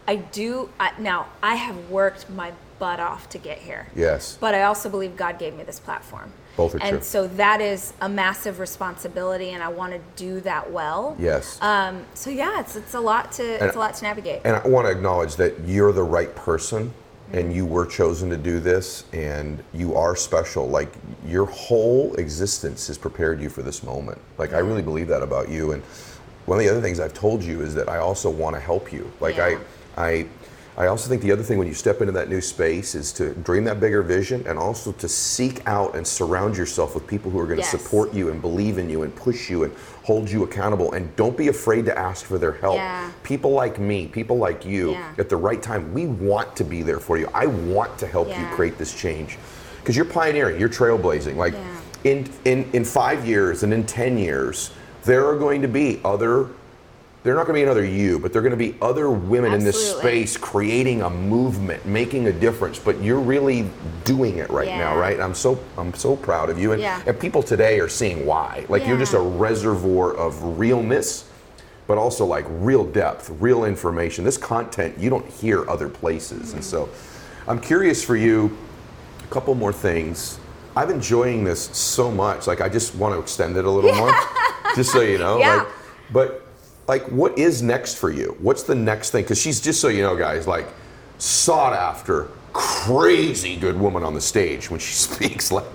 I do, I, now, I have worked my butt off to get here. Yes. But I also believe God gave me this platform. Both are true. and true. so that is a massive responsibility, and I want to do that well. Yes. Um, so yeah, it's it's a lot to And- it's a lot to navigate. And I want to acknowledge that you're the right person and you were chosen to do this and you are special. Like your whole existence has prepared you for this moment. Like I really believe that about you. And one of the other things I've told you is that I also want to help you. Like Yeah. I, I, I also think the other thing when you step into that new space is to dream that bigger vision and also to seek out and surround yourself with people who are going to Yes. support you and believe in you and push you and hold you accountable. And don't be afraid to ask for their help Yeah. people like me, people like you, Yeah. at the right time, we want to be there for you. I want to help you create this change because you're pioneering, you're trailblazing. Like Yeah. in, in in five years and in ten years, there are going to be other. They're not going to be another you, but they're going to be other women in this space creating a movement, making a difference. But you're really doing it right now, right? I'm so I'm so proud of you, and Yeah. and people today are seeing why. Like you're just a reservoir of realness but also like real depth, real information. This content you don't hear other places. And so mm-hmm. I'm curious for you, a couple more things. I'm enjoying this so much. Like I just want to extend it a little more. Just so you know. [laughs] Yeah. Like but like what is next for you? What's the next thing? Because she's just so you know, guys, like sought after, crazy good woman on the stage when she [laughs] speaks. Like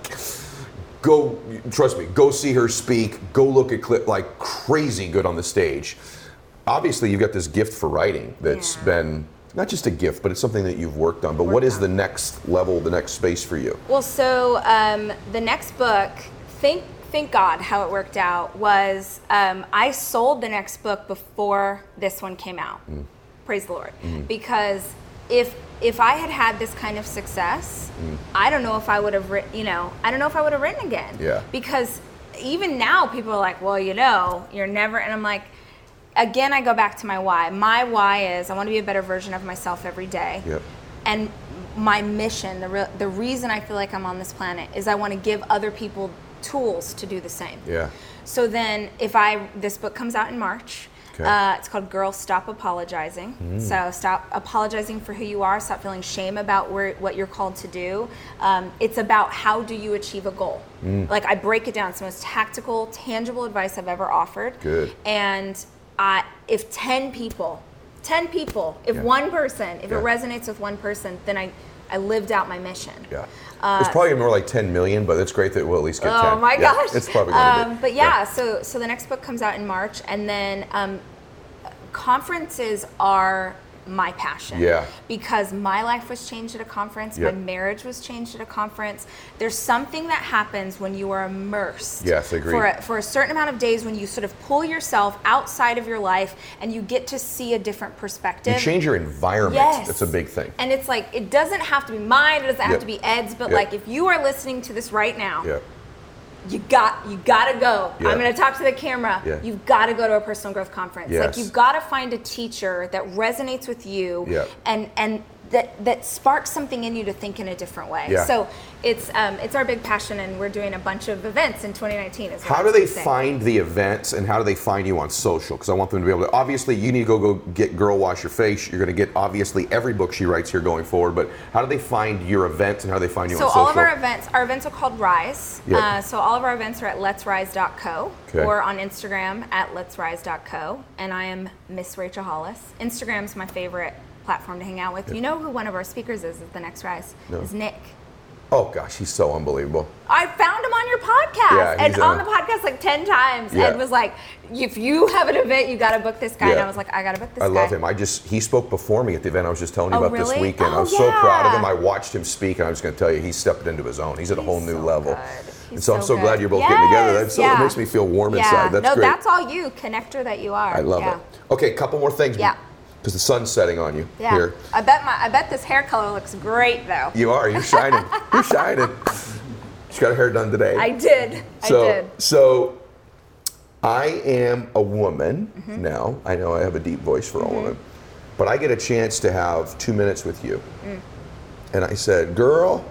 go trust me go see her speak go look at clip like crazy good on the stage obviously you've got this gift for writing that's Yeah. been not just a gift but it's something that you've worked on but what Worked is on. the next level the next space for you Well, so um, the next book, thank thank God how it worked out was um, I sold the next book before this one came out. Mm. Praise the Lord, Mm-hmm. because if if I had had this kind of success, Mm. I don't know if I would have written. You know, I don't know if I would have written again. Yeah. Because even now, people are like, "Well, you know, you're never," and I'm like. Again, I go back to my why. My why is I want to be a better version of myself every day Yep. and my mission the, re- the reason i feel like i'm on this planet is i want to give other people tools to do the same yeah so then if i this book comes out in march Okay. Mm. uh, it's called girl stop apologizing so stop apologizing for who you are stop feeling shame about where, what you're called to do um, it's about how do you achieve a goal Mm. like i break it down it's the most tactical tangible advice i've ever offered Good. and I, if 10 people 10 people if Yeah. one person if Yeah. it resonates with one person then i i lived out my mission yeah it's probably more like 10 million but it's great that we'll at least get 10 Uh, Oh my Yeah, gosh! it's probably going to um, But yeah, so so the next book comes out in March, and then um, conferences are my passion. Yeah. Because my life was changed at a conference, Yep. my marriage was changed at a conference. There's something that happens when you are immersed. Yes, agreed. For a, for a certain amount of days when you sort of pull yourself outside of your life and you get to see a different perspective. You change your environment. Yes. That's a big thing. And it's like it doesn't have to be mine, it doesn't have to be Ed's, but Yep. like if you are listening to this right now, Yeah. You got you gotta go. Yeah. I'm gonna talk to the camera. Yeah. You've gotta go to a personal growth conference. Like you've gotta find a teacher that resonates with you Yeah. and and that that sparks something in you to think in a different way. Yeah. So it's um, it's our big passion and we're doing a bunch of events in 2019 as well. How do they find the events and how do they find you on social? Because I want them to be able to. Obviously, you need to go go get Girl Wash Your Face. You're going to get obviously every book she writes here going forward. But how do they find your events and how do they find you So on social? all of our events, our events are called Rise. Yep. Uh, so all of our events are at letsrise.co Okay. or on Instagram at letsrise.co. And I am Miss Rachel Hollis. Instagram's my favorite platform to hang out with. You know who one of our speakers is at the next Rise? No. Is Nick. oh gosh, he's so unbelievable. I found him on your podcast Yeah, and on a- the podcast like 10 times Yeah. and was like, if you have an event, you got to book this guy. Yeah. And I was like, I got to book this I guy. I love him. I just he spoke before me at the event I was just telling you Oh, about this really? weekend. Oh, I Oh, was so proud of him. I watched him speak, and I was going to tell you he stepped into his own. He's at a whole new so level. good. And He's so I'm so so glad you're both getting together. That Yes, so yeah. it makes me feel warm yeah. inside. That's no, great. that's all you, connector that you are. I love yeah. it. Okay, couple more things. Yeah. Because the sun's setting on you Yeah. here. I bet my I bet this hair color looks great though. You are. You're shining. [laughs] you're shining. She got her hair done today. I did. so, I did. So, I am a woman Mm-hmm. now. I know I have a deep voice for a woman, but I get a chance to have two minutes with you. Mm. And I said, "Girl,"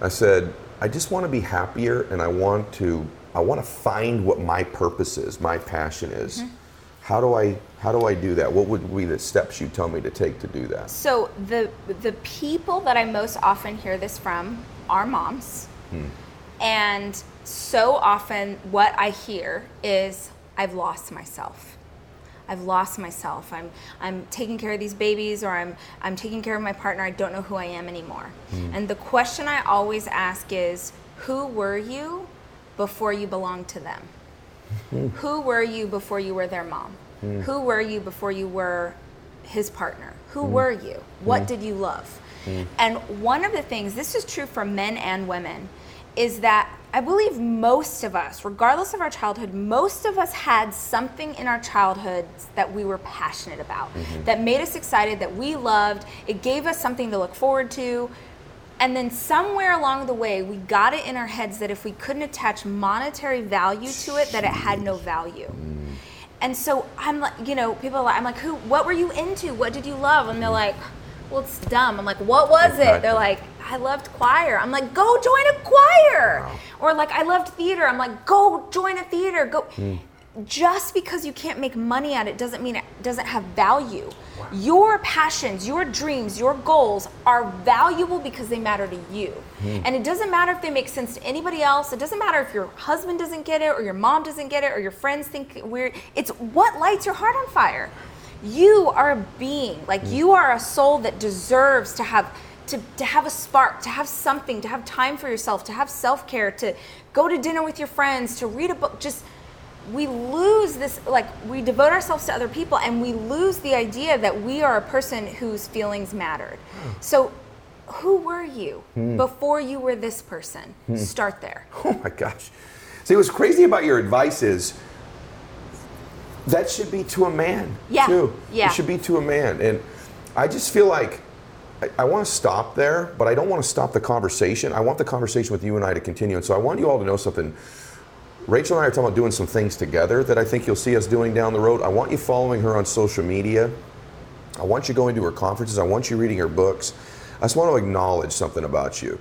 I said, "I just want to be happier, and I want to. I want to find what my purpose is, my passion is. Mm-hmm. How do I? How do I do that? What would be the steps you tell me to take to do that?" So the the people that I most often hear this from are moms. Hmm. And so often what I hear is I've lost myself. I've lost myself. I'm I'm taking care of these babies or I'm I'm taking care of my partner. I don't know who I am anymore. And the question I always ask is who were you before you belonged to them? [laughs] Who were you before you were their mom? Mm. Who were you before you were his partner? Who mm. were you? What mm. did you love? And one of the things, this is true for men and women, is that I believe most of us, regardless of our childhood, most of us had something in our childhood that we were passionate about, mm-hmm. that made us excited, that we loved. It gave us something to look forward to. And then somewhere along the way, we got it in our heads that if we couldn't attach monetary value to it, that it had no value. And so I'm like, you know, people are like, I'm like, who, what were you into? What did you love? And they're like, well, it's dumb. I'm like, what was it? They're like, I loved choir. I'm like, go join a choir. Or like, I loved theater. I'm like, go join a theater. Go. Hmm. Just because you can't make money at it doesn't mean it doesn't have value. Your passions, your dreams, your goals are valuable because they matter to you. Hmm. And it doesn't matter if they make sense to anybody else. It doesn't matter if your husband doesn't get it or your mom doesn't get it or your friends think weird. It's what lights your heart on fire. You are a being. Like hmm. you are a soul that deserves to have to, to have a spark, to have something, to have time for yourself, to have self-care, to go to dinner with your friends, to read a book. Just we lose this like we devote ourselves to other people and we lose the idea that we are a person whose feelings mattered. Hmm. So who were you hmm. before you were this person? Hmm. Start there. [laughs] Oh my gosh. See, what's crazy about your advice is that should be to a man Yeah, too. yeah. It should be to a man. And I just feel like I, I want to stop there, but I don't want to stop the conversation. I want the conversation with you and I to continue. And so I want you all to know something. Rachel and I are talking about doing some things together that I think you'll see us doing down the road. I want you following her on social media. I want you going to her conferences. I want you reading her books. I just want to acknowledge something about you.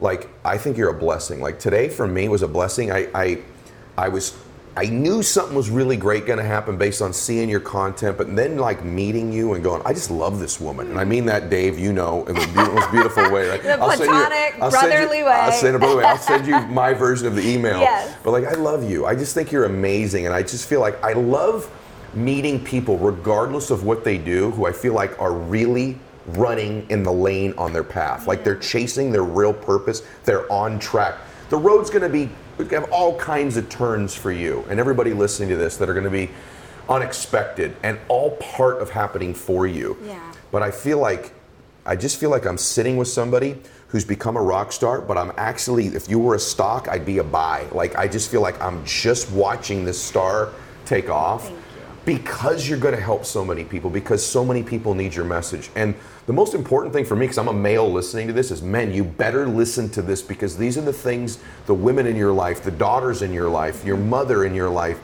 Like I think you're a blessing. Like today for me was a blessing. I I, I was I knew something was really great going to happen based on seeing your content, but then like meeting you and going, I just love this woman, and I mean that, Dave. You know, in the most beautiful way. Right? [laughs] The I'll send you- platonic, I'll send you- brotherly way. I'll send, brotherly way. I'll send you [laughs] my version of the email. Yes. But like, I love you. I just think you're amazing, and I just feel like I love meeting people, regardless of what they do, who I feel like are really running in the lane on their path. Like they're chasing their real purpose. They're on track. The road's going to be we have all kinds of turns for you, and everybody listening to this that are going to be unexpected and all part of happening for you. Yeah. But I feel like I just feel like I'm sitting with somebody who's become a rock star, but I'm actually if you were a stock, I'd be a buy. Like I just feel like I'm just watching this star take off. Because you're going to help so many people because so many people need your message. And the most important thing for me because i'm a male listening to this is men you better listen to this because these are the things the women in your life the daughters in your life your mother in your life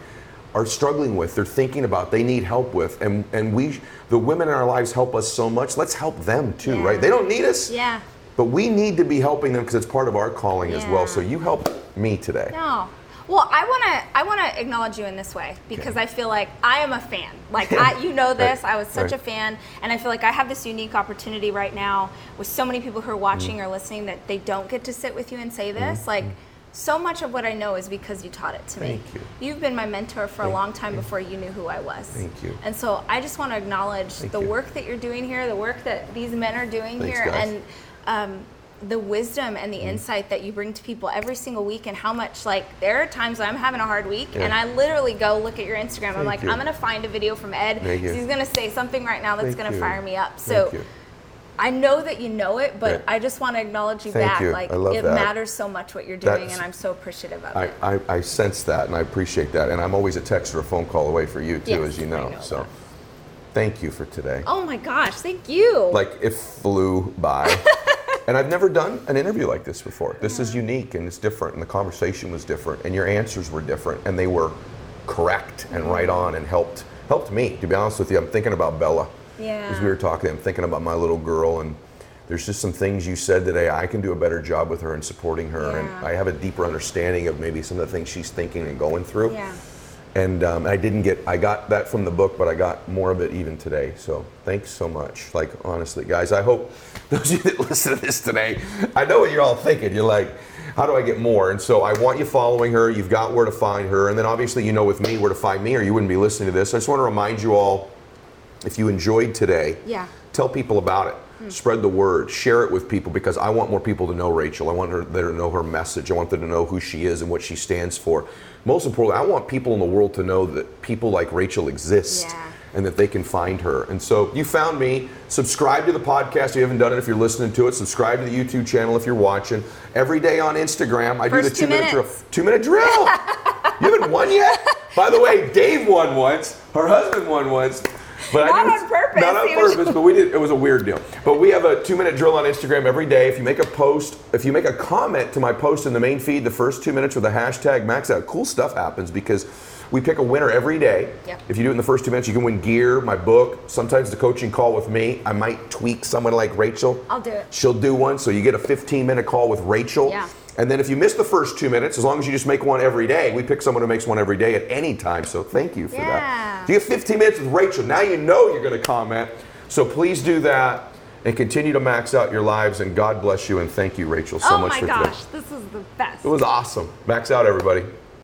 are struggling with they're thinking about they need help with. And and we the women in our lives help us so much. Let's help them too Yeah. right they don't need us Yeah. but we need to be helping them because it's part of our calling as well. So you help me today. No. Well, I want to I want to acknowledge you in this way because Okay. I feel like I am a fan. Like I, you know this, Right, I was such right. a fan, and I feel like I have this unique opportunity right now with so many people who are watching Mm-hmm. or listening that they don't get to sit with you and say this. Like so much of what I know is because you taught it to me. Thank you. You've been my mentor for a long time thank- before you knew who I was. Thank you. And so I just want to acknowledge Thank the you. work that you're doing here, the work that these men are doing Thanks, here, guys. and um, the wisdom and the Mm-hmm. insight that you bring to people every single week, and how much like there are times I'm having a hard week, Yeah. and I literally go look at your Instagram. I'm like, you. I'm gonna find a video from Ed. He's gonna say something right now that's Thank gonna you. fire me up. So. I know that you know it, but. I just want to acknowledge you Thank back. you. Like I love it that. matters so much what you're doing, That's- and I'm so appreciative of I, it. I, I sense that and I appreciate that. And I'm always a text or a phone call away for you too, Yes, as you know. know so that. thank you for today. Oh my gosh, thank you. Like it flew by. [laughs] and I've never done an interview like this before. This is unique and it's different and the conversation was different and your answers were different and they were correct and right Mm-hmm. on and helped helped me, to be honest with you. I'm thinking about Bella. Yeah. As we were talking, I'm thinking about my little girl and there's just some things you said today. I can do a better job with her and supporting her, and I have a deeper understanding of maybe some of the things she's thinking and going through. yeah. And um, I didn't get, I got that from the book, but I got more of it even today. So thanks so much. Like, honestly, guys, I hope [laughs] those of you that listen to this today, I know what you're all thinking. You're like, how do I get more? And so I want you following her. You've got where to find her. And then obviously, you know with me where to find me, or you wouldn't be listening to this. I just want to remind you all if you enjoyed today, Yeah. tell people about it. Spread the word. Share it with people because I want more people to know Rachel. I want her, them to know her message. I want them to know who she is and what she stands for. Most importantly, I want people in the world to know that people like Rachel exist Yeah. and that they can find her. And so you found me. Subscribe to the podcast if you haven't done it. If you're listening to it, subscribe to the YouTube channel if you're watching. Every day on Instagram, I do the two two minute drill. Two minute drill. [laughs] you haven't won yet? By the way, Dave won once. Her husband won once. But Not didn't- on purpose. Not on purpose, but we did. It was a weird deal. But we have a two-minute drill on Instagram every day. If you make a post, if you make a comment to my post in the main feed, the first two minutes with the hashtag max out, cool stuff happens because we pick a winner every day. Yep. If you do it in the first two minutes, you can win gear, my book, sometimes the coaching call with me. I might tweak someone like Rachel. I'll do it. She'll do one, so you get a 15-minute call with Rachel. Yeah. And then if you miss the first two minutes, as long as you just make one every day, we pick someone who makes one every day at any time. So thank you for Yeah. that. You get 15 minutes with Rachel. Now you know you're going to comment. So please do that and continue to max out your lives. And God bless you. And thank you, Rachel, so oh much for gosh, today. Oh my gosh, this is the best. It was awesome. Max out, everybody.